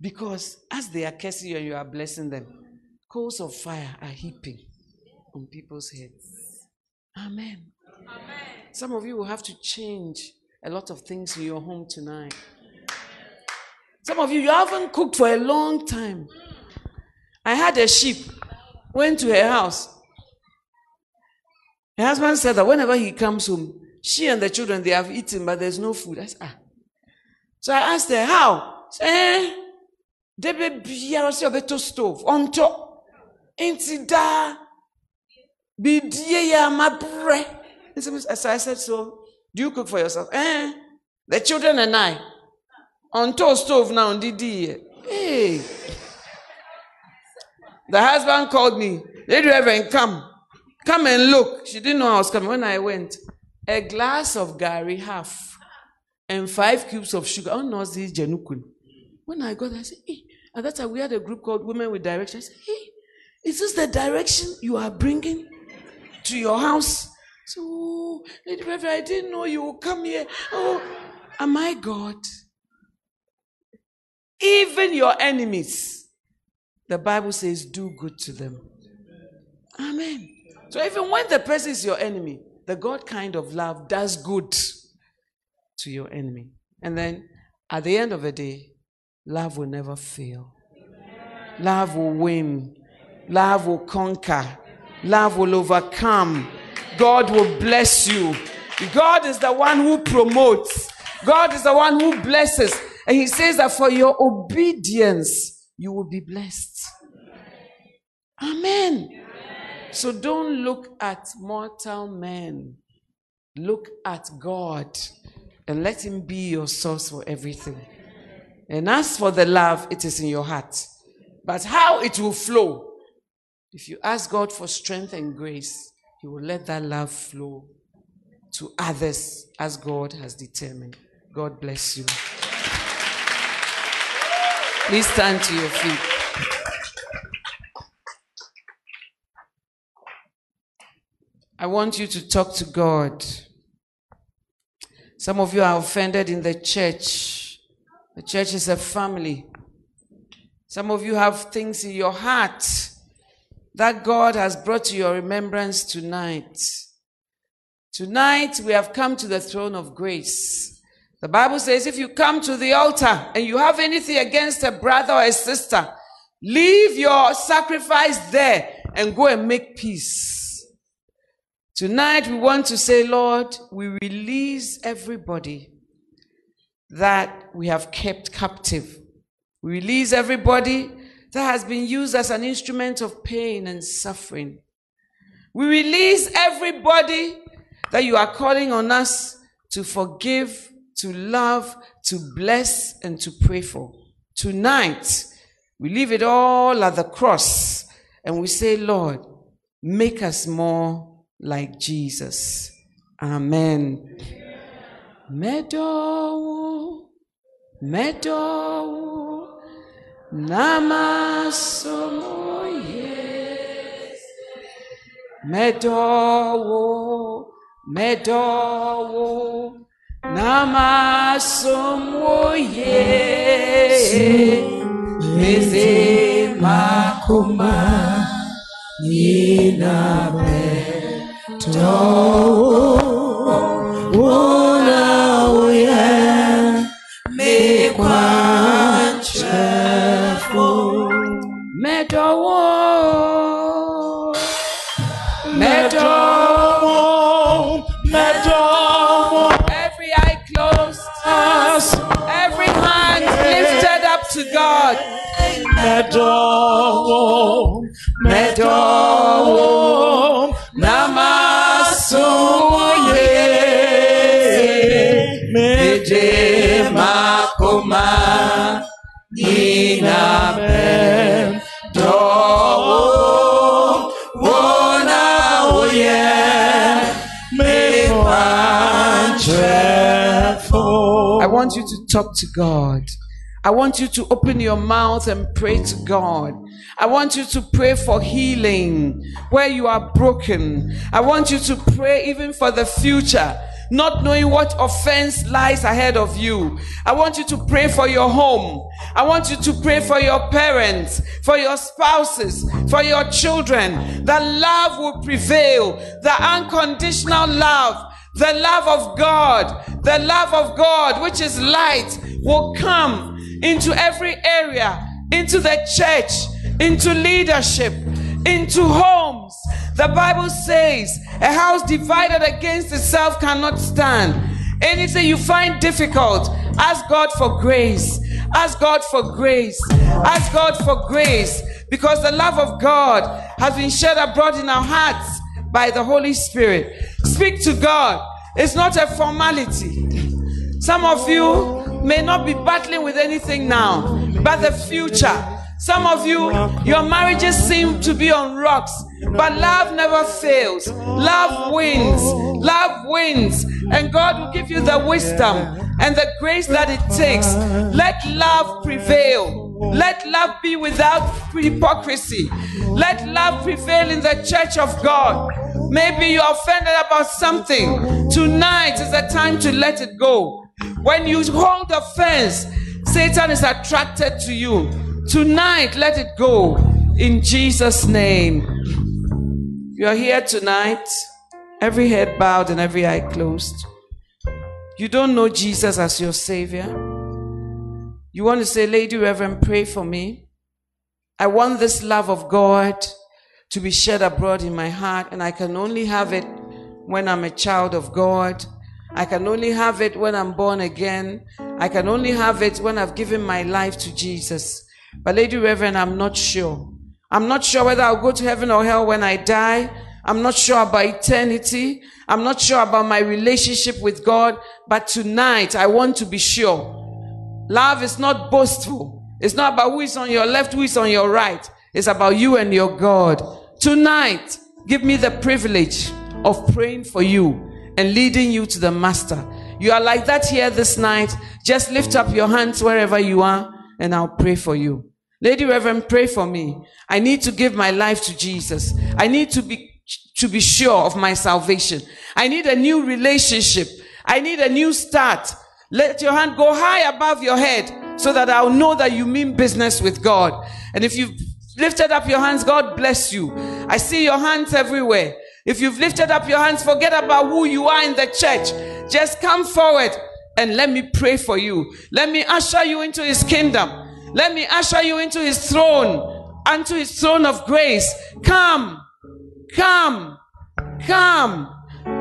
[SPEAKER 1] Because as they are cursing you and you are blessing them, coals of fire are heaping on people's heads. Amen. Amen. Some of you will have to change a lot of things in your home tonight. Some of you, you haven't cooked for a long time. I had a sheep, went to her house. Her husband said that whenever he comes home, she and the children, they have eaten, but there's no food. I said, ah. So I asked her, how? She said, eh, sɛ ɔbɛtɔ stove ɔntɔ nti daa bidie yɛ amabrɛ so I said so do you cook for yourself? Eh? The children and I ɔntɔ stove now ndidi hey. The husband called me. Lady reverend come. Come and look. She didn't know I was coming. When I went a glass of gari half and five cubes of sugar. Oh no this jenukun? When I got there I said hey at that time, we had a group called Women with Direction. I said, Hey, is this the direction you are bringing to your house? So, Lady Reverend, I didn't know you would come here. Oh, am I God? Even your enemies, the Bible says, do good to them. Amen. So, even when the person is your enemy, the God kind of love does good to your enemy. And then at the end of the day, Love will never fail. Love will win. Love will conquer. Love will overcome. God will bless you. God is the one who promotes. God is the one who blesses. And He says that for your obedience, you will be blessed. Amen. So don't look at mortal men. Look at God and let Him be your source for everything. And as for the love, it is in your heart. But how it will flow, if you ask God for strength and grace, He will let that love flow to others as God has determined. God bless you. Please stand to your feet. I want you to talk to God. Some of you are offended in the church. The church is a family. Some of you have things in your heart that God has brought to your remembrance tonight. Tonight, we have come to the throne of grace The Bible says if you come to the altar and you have anything against a brother or a sister, leave your sacrifice there and go and make peace. Tonight we want to say, Lord, we release everybody that we have kept captive. We release everybody that has been used as an instrument of pain and suffering. We release everybody that you are calling on us to forgive, to love, to bless, and to pray for. Tonight, we leave it all at the cross and we say, Lord, make us more like Jesus. Amen. Medo, medo, namasomoye. Medo, medo, namasomoye. Meze makuma, nina medo. I want you to talk to God. I want you to open your mouth and pray to God. I want you to pray for healing where you are broken. I want you to pray even for the future not knowing what offense lies ahead of you. I want you to pray for your home. I want you to pray for your parents, for your spouses, for your children. That love will prevail, the unconditional love, the love of God, the love of God, which is light, will come into every area, into the church, into leadership, into homes. The Bible says a house divided against itself cannot stand. Anything you find difficult, ask God for grace. Ask God for grace. Ask God for grace. Because the love of God has been shed abroad in our hearts by the Holy Spirit. Speak to God. It's not a formality. Some of you may not be battling with anything now, but the future some of you, your marriages seem to be on rocks, but love never fails. Love wins. Love wins. And God will give you the wisdom and the grace that it takes. Let love prevail. Let love be without hypocrisy. Let love prevail in the church of God. Maybe you're offended about something. Tonight is the time to let it go. When you hold offense, Satan is attracted to you. Tonight, let it go in Jesus' name. You're here tonight, every head bowed and every eye closed. You don't know Jesus as your Savior. You want to say, Lady Reverend, pray for me. I want this love of God to be shed abroad in my heart, and I can only have it when I'm a child of God. I can only have it when I'm born again. I can only have it when I've given my life to Jesus. But Lady Reverend, I'm not sure. I'm not sure whether I'll go to heaven or hell when I die. I'm not sure about eternity. I'm not sure about my relationship with God. But tonight, I want to be sure. Love is not boastful. It's not about who is on your left, who is on your right. It's about you and your God. Tonight, give me the privilege of praying for you and leading you to the Master. You are like that here this night. Just lift up your hands wherever you are and I'll pray for you. Lady Reverend, pray for me. I need to give my life to Jesus. I need to be, to be sure of my salvation. I need a new relationship. I need a new start. Let your hand go high above your head so that I'll know that you mean business with God. And if you've lifted up your hands, God bless you. I see your hands everywhere. If you've lifted up your hands, forget about who you are in the church. Just come forward and let me pray for you. Let me usher you into his kingdom. Let me usher you into his throne, unto his throne of grace. Come, come, come.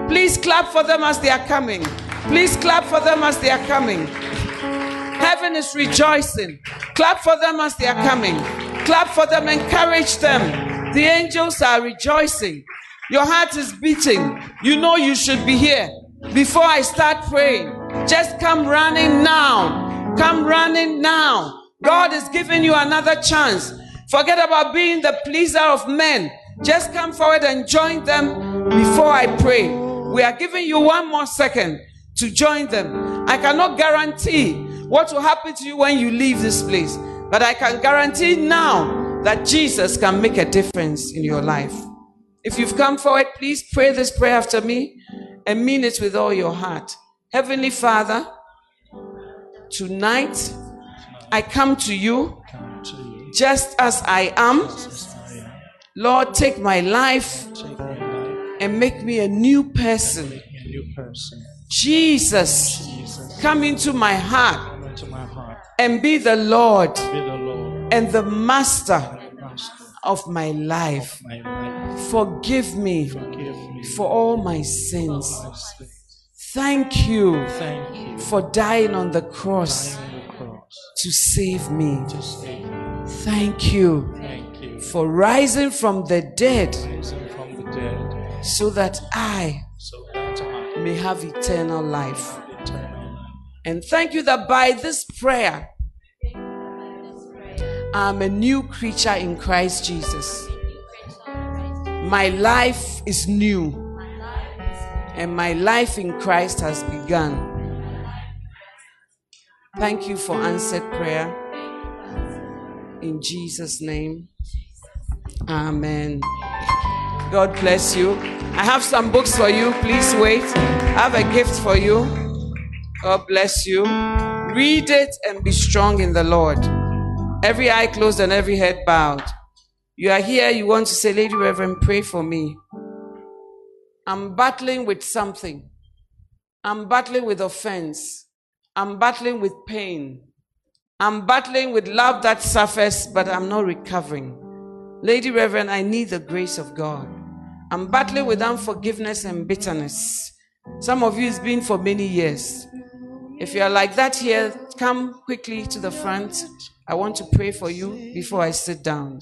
[SPEAKER 1] Please clap for them as they are coming. Please clap for them as they are coming. Heaven is rejoicing. Clap for them as they are coming. Clap for them, encourage them. The angels are rejoicing. Your heart is beating. You know you should be here. Before I start praying, just come running now. Come running now. God is giving you another chance. Forget about being the pleaser of men. Just come forward and join them before I pray. We are giving you one more second to join them. I cannot guarantee what will happen to you when you leave this place, but I can guarantee now that Jesus can make a difference in your life. If you've come forward, please pray this prayer after me and mean it with all your heart. Heavenly Father, tonight I come to you
[SPEAKER 2] Come to you.
[SPEAKER 1] just as I am.
[SPEAKER 2] As I am.
[SPEAKER 1] Lord, take my life
[SPEAKER 2] Take my life.
[SPEAKER 1] and make me a new person.
[SPEAKER 2] Make me a new person.
[SPEAKER 1] Jesus, come into my heart
[SPEAKER 2] Come into my heart.
[SPEAKER 1] and be the Lord
[SPEAKER 2] Be the Lord.
[SPEAKER 1] and the Master of my life.
[SPEAKER 2] Of my life.
[SPEAKER 1] Forgive me
[SPEAKER 2] Forgive me
[SPEAKER 1] for all my sins.
[SPEAKER 2] my sins.
[SPEAKER 1] Thank you
[SPEAKER 2] Thank you
[SPEAKER 1] for dying on the cross
[SPEAKER 2] on the cross
[SPEAKER 1] to save me.
[SPEAKER 2] to save me.
[SPEAKER 1] Thank you
[SPEAKER 2] Thank you
[SPEAKER 1] for rising from the dead
[SPEAKER 2] from the dead
[SPEAKER 1] so that I
[SPEAKER 2] so that I
[SPEAKER 1] may have eternal life.
[SPEAKER 2] may eternal life.
[SPEAKER 1] And thank you that by this prayer, I'm a new creature in Christ Jesus. My life is new, and my life in Christ has begun. Thank you for answered prayer. In Jesus' name, Amen. God bless you. I have some books for you. Please wait. I have a gift for you. God bless you. Read it and be strong in the Lord. Every eye closed and every head bowed. You are here, you want to say, Lady Reverend, pray for me. I'm battling with something. I'm battling with offense. I'm battling with pain. I'm battling with love that suffers, but I'm not recovering. Lady Reverend, I need the grace of God. I'm battling with unforgiveness and bitterness. Some of you, it's been for many years. If you are like that here, come quickly to the front. I want to pray for you before I sit down.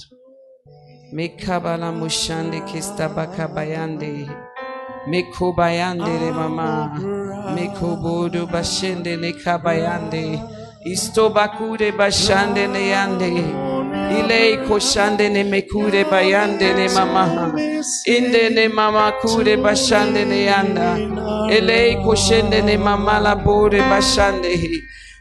[SPEAKER 1] Mekabala mushande kistabaka bayande. Mekobayande re mama. Mekobodo bashende kabayande. Istobakude bashande ne yande. Ile koshande ne mekude bayande ne mama. Inde ne mama kude bashande ne yanda. Ele koshende ne mama la bode bashande.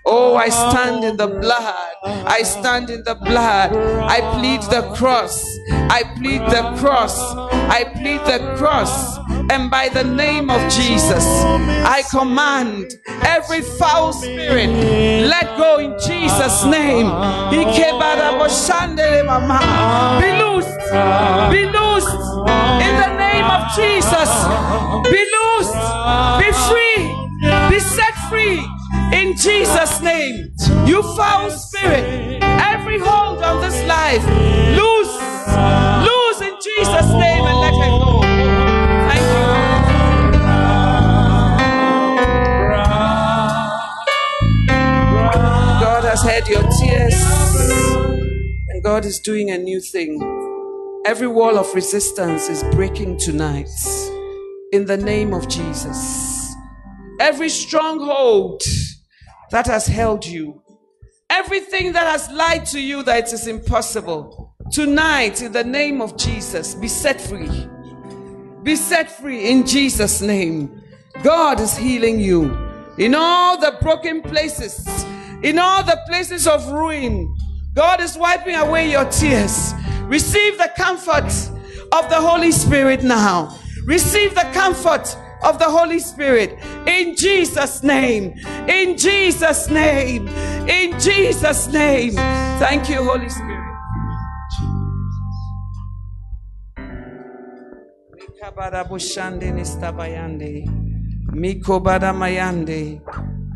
[SPEAKER 1] Oh, I oh, stand in the oh, blood. Oh, I stand in the blood. I plead the cross. I plead the cross. I plead the cross. And by the name of Jesus, I command every foul spirit, let go in Jesus' name. Be loosed. Be loosed. In the name of Jesus. Be loosed. Be free. In Jesus' name. You foul spirit. Every hold on this life. Loose. Loose in Jesus' name and let her go. Thank you. God has heard your tears. And God is doing a new thing. Every wall of resistance is breaking tonight. In the name of Jesus. Every stronghold that has held you, everything that has lied to you that it is impossible, tonight, in the name of Jesus, be set free. Be set free in Jesus' name. God is healing you in all the broken places, in all the places of ruin. God is wiping away your tears. Receive the comfort of the Holy Spirit now. Receive the comfort of the Holy Spirit in Jesus' name. In Jesus' name. In Jesus' name. Thank you, Holy Spirit.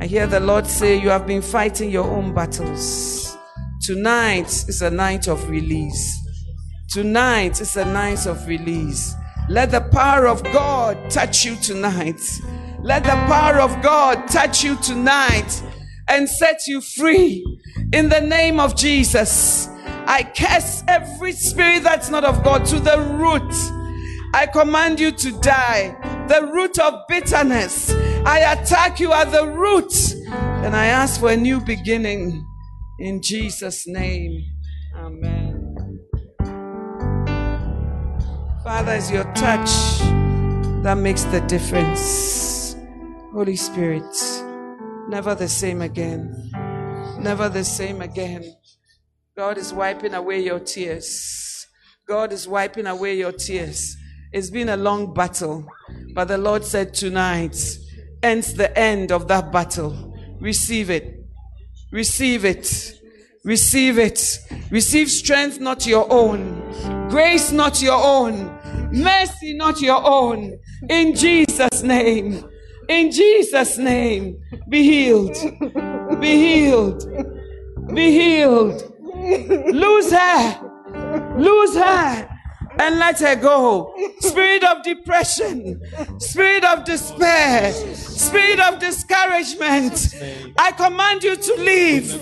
[SPEAKER 1] I hear the Lord say, You have been fighting your own battles. Tonight is a night of release. Tonight is a night of release. Let the power of God touch you tonight. Let the power of God touch you tonight and set you free. In the name of Jesus, I curse every spirit that's not of God to the root. I command you to die. The root of bitterness. I attack you at the root. And I ask for a new beginning in Jesus' name. Amen. Father, it's your touch that makes the difference. Holy Spirit, never the same again. Never the same again. God is wiping away your tears. God is wiping away your tears. It's been a long battle, but the Lord said tonight ends the end of that battle. Receive it. Receive it. Receive it. Receive strength, not your own. Grace, not your own. Mercy, not your own. In Jesus' name. In Jesus' name. Be healed. Be healed. Be healed. Lose her. Lose her and let her go. Spirit of depression, spirit of despair, spirit of discouragement. I command you to leave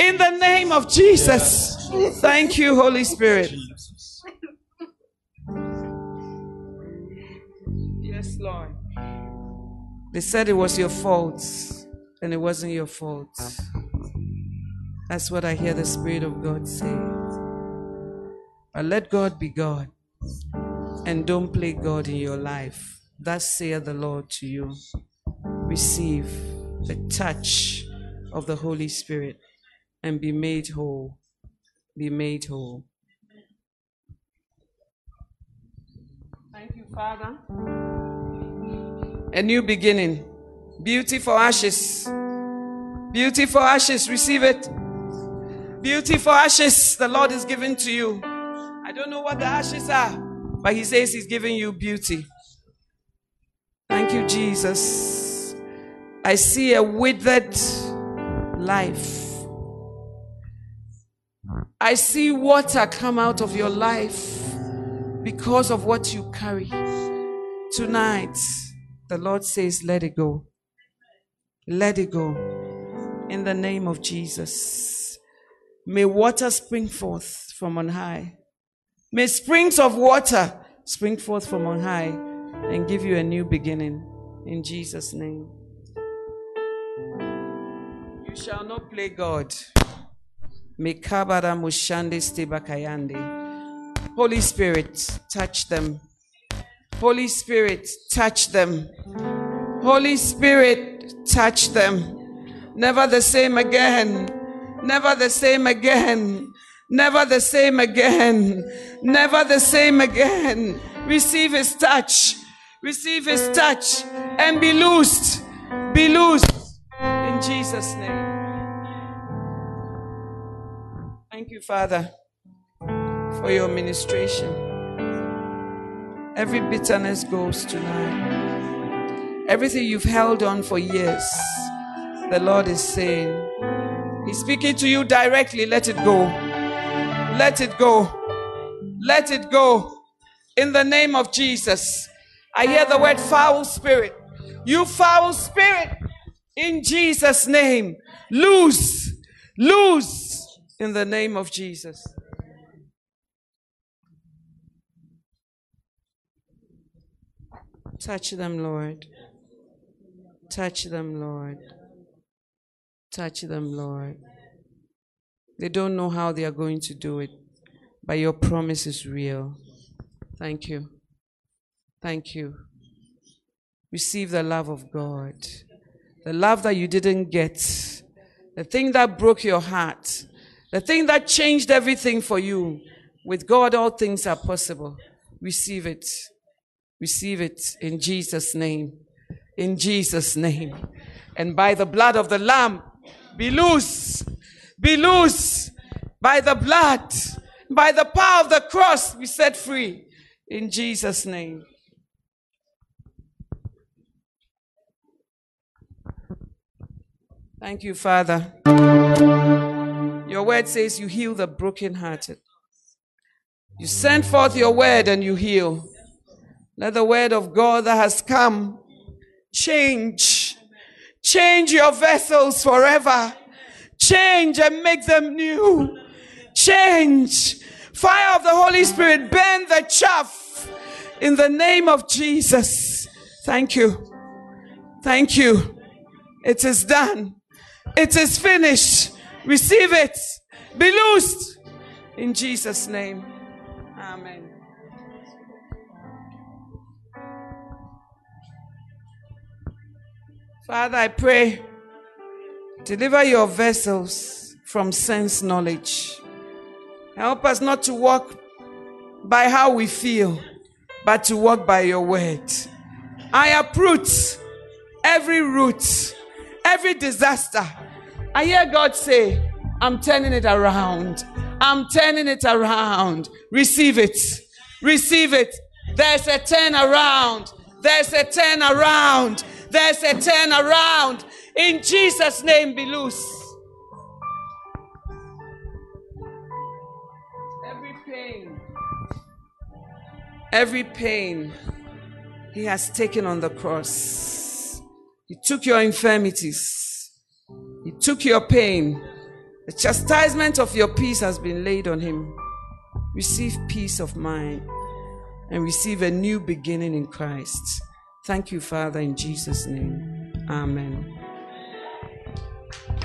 [SPEAKER 1] in the name of Jesus. Thank you, Holy Spirit. Yes, Lord. They said it was your fault, and it wasn't your fault. That's what I hear the Spirit of God say. But let God be God. And don't play God in your life. Thus saith the Lord to you. Receive the touch of the Holy Spirit and be made whole. Be made whole. Thank you, Father. A new beginning. Beauty for ashes. Beauty for ashes. Receive it. Beauty for ashes. The Lord is giving to you. I don't know what the ashes are, but He says He's giving you beauty. Thank you, Jesus. I see a withered life. I see water come out of your life because of what you carry. Tonight, the Lord says, Let it go. Let it go. In the name of Jesus. May water spring forth from on high. May springs of water spring forth from on high and give you a new beginning. In Jesus' name. You shall not play God. Holy Spirit, touch them. Holy Spirit, touch them. Holy Spirit, touch them. Never the same again. Never the same again. Never the same again. Never the same again. Receive his touch. Receive his touch and be loosed. Be loosed in Jesus' name. Thank you, Father, for your ministration. Every bitterness goes tonight. Everything you've held on for years, the Lord is saying, He's speaking to you directly. Let it go. Let it go. Let it go. In the name of Jesus. I hear the word foul spirit. You foul spirit. In Jesus' name. Loose. Loose. In the name of Jesus. Touch them, Lord. Touch them, Lord. Touch them, Lord. They don't know how they are going to do it, but your promise is real. Thank you. Thank you. Receive the love of God. The love that you didn't get. The thing that broke your heart. The thing that changed everything for you. With God, all things are possible. Receive it. Receive it in Jesus' name. In Jesus' name. And by the blood of the Lamb, be loose. Be loose. By the blood. By the power of the cross, be set free. In Jesus' name. Thank you, Father. Your word says you heal the brokenhearted. You send forth your word and you heal. Let the word of God that has come change. Change your vessels forever. Change and make them new. Change. Fire of the Holy Spirit, burn the chaff in the name of Jesus. Thank you. Thank you. It is done. It is finished. Receive it. Be loosed. In Jesus' name. Father, I pray, deliver your vessels from sense knowledge. Help us not to walk by how we feel, but to walk by your word. I uproot every root, every disaster. I hear God say, I'm turning it around. I'm turning it around. Receive it. Receive it. There's a turn around. There's a turn around. There's a turnaround. In Jesus' name, be loose. Every pain, every pain he has taken on the cross. He took your infirmities. He took your pain. The chastisement of your peace has been laid on him. Receive peace of mind and receive a new beginning in Christ. Thank you, Father, in Jesus' name. Amen.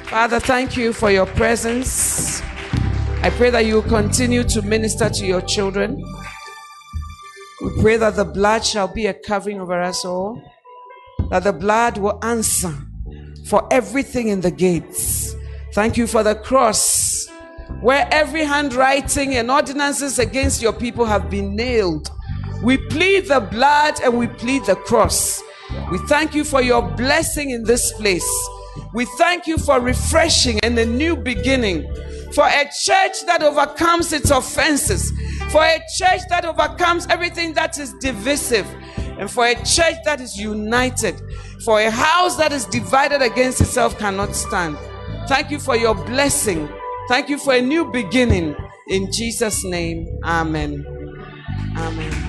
[SPEAKER 1] Father, thank you for your presence. I pray that you will continue to minister to your children. We pray that the blood shall be a covering over us all, that the blood will answer for everything in the gates. Thank you for the cross, where every handwriting and ordinances against your people have been nailed. We plead the blood and we plead the cross. We thank you for your blessing in this place. We thank you for refreshing and a new beginning, for a church that overcomes its offenses, for a church that overcomes everything that is divisive, and for a church that is united, for a house that is divided against itself cannot stand. Thank you for your blessing. Thank you for a new beginning. In Jesus' name, Amen. Amen.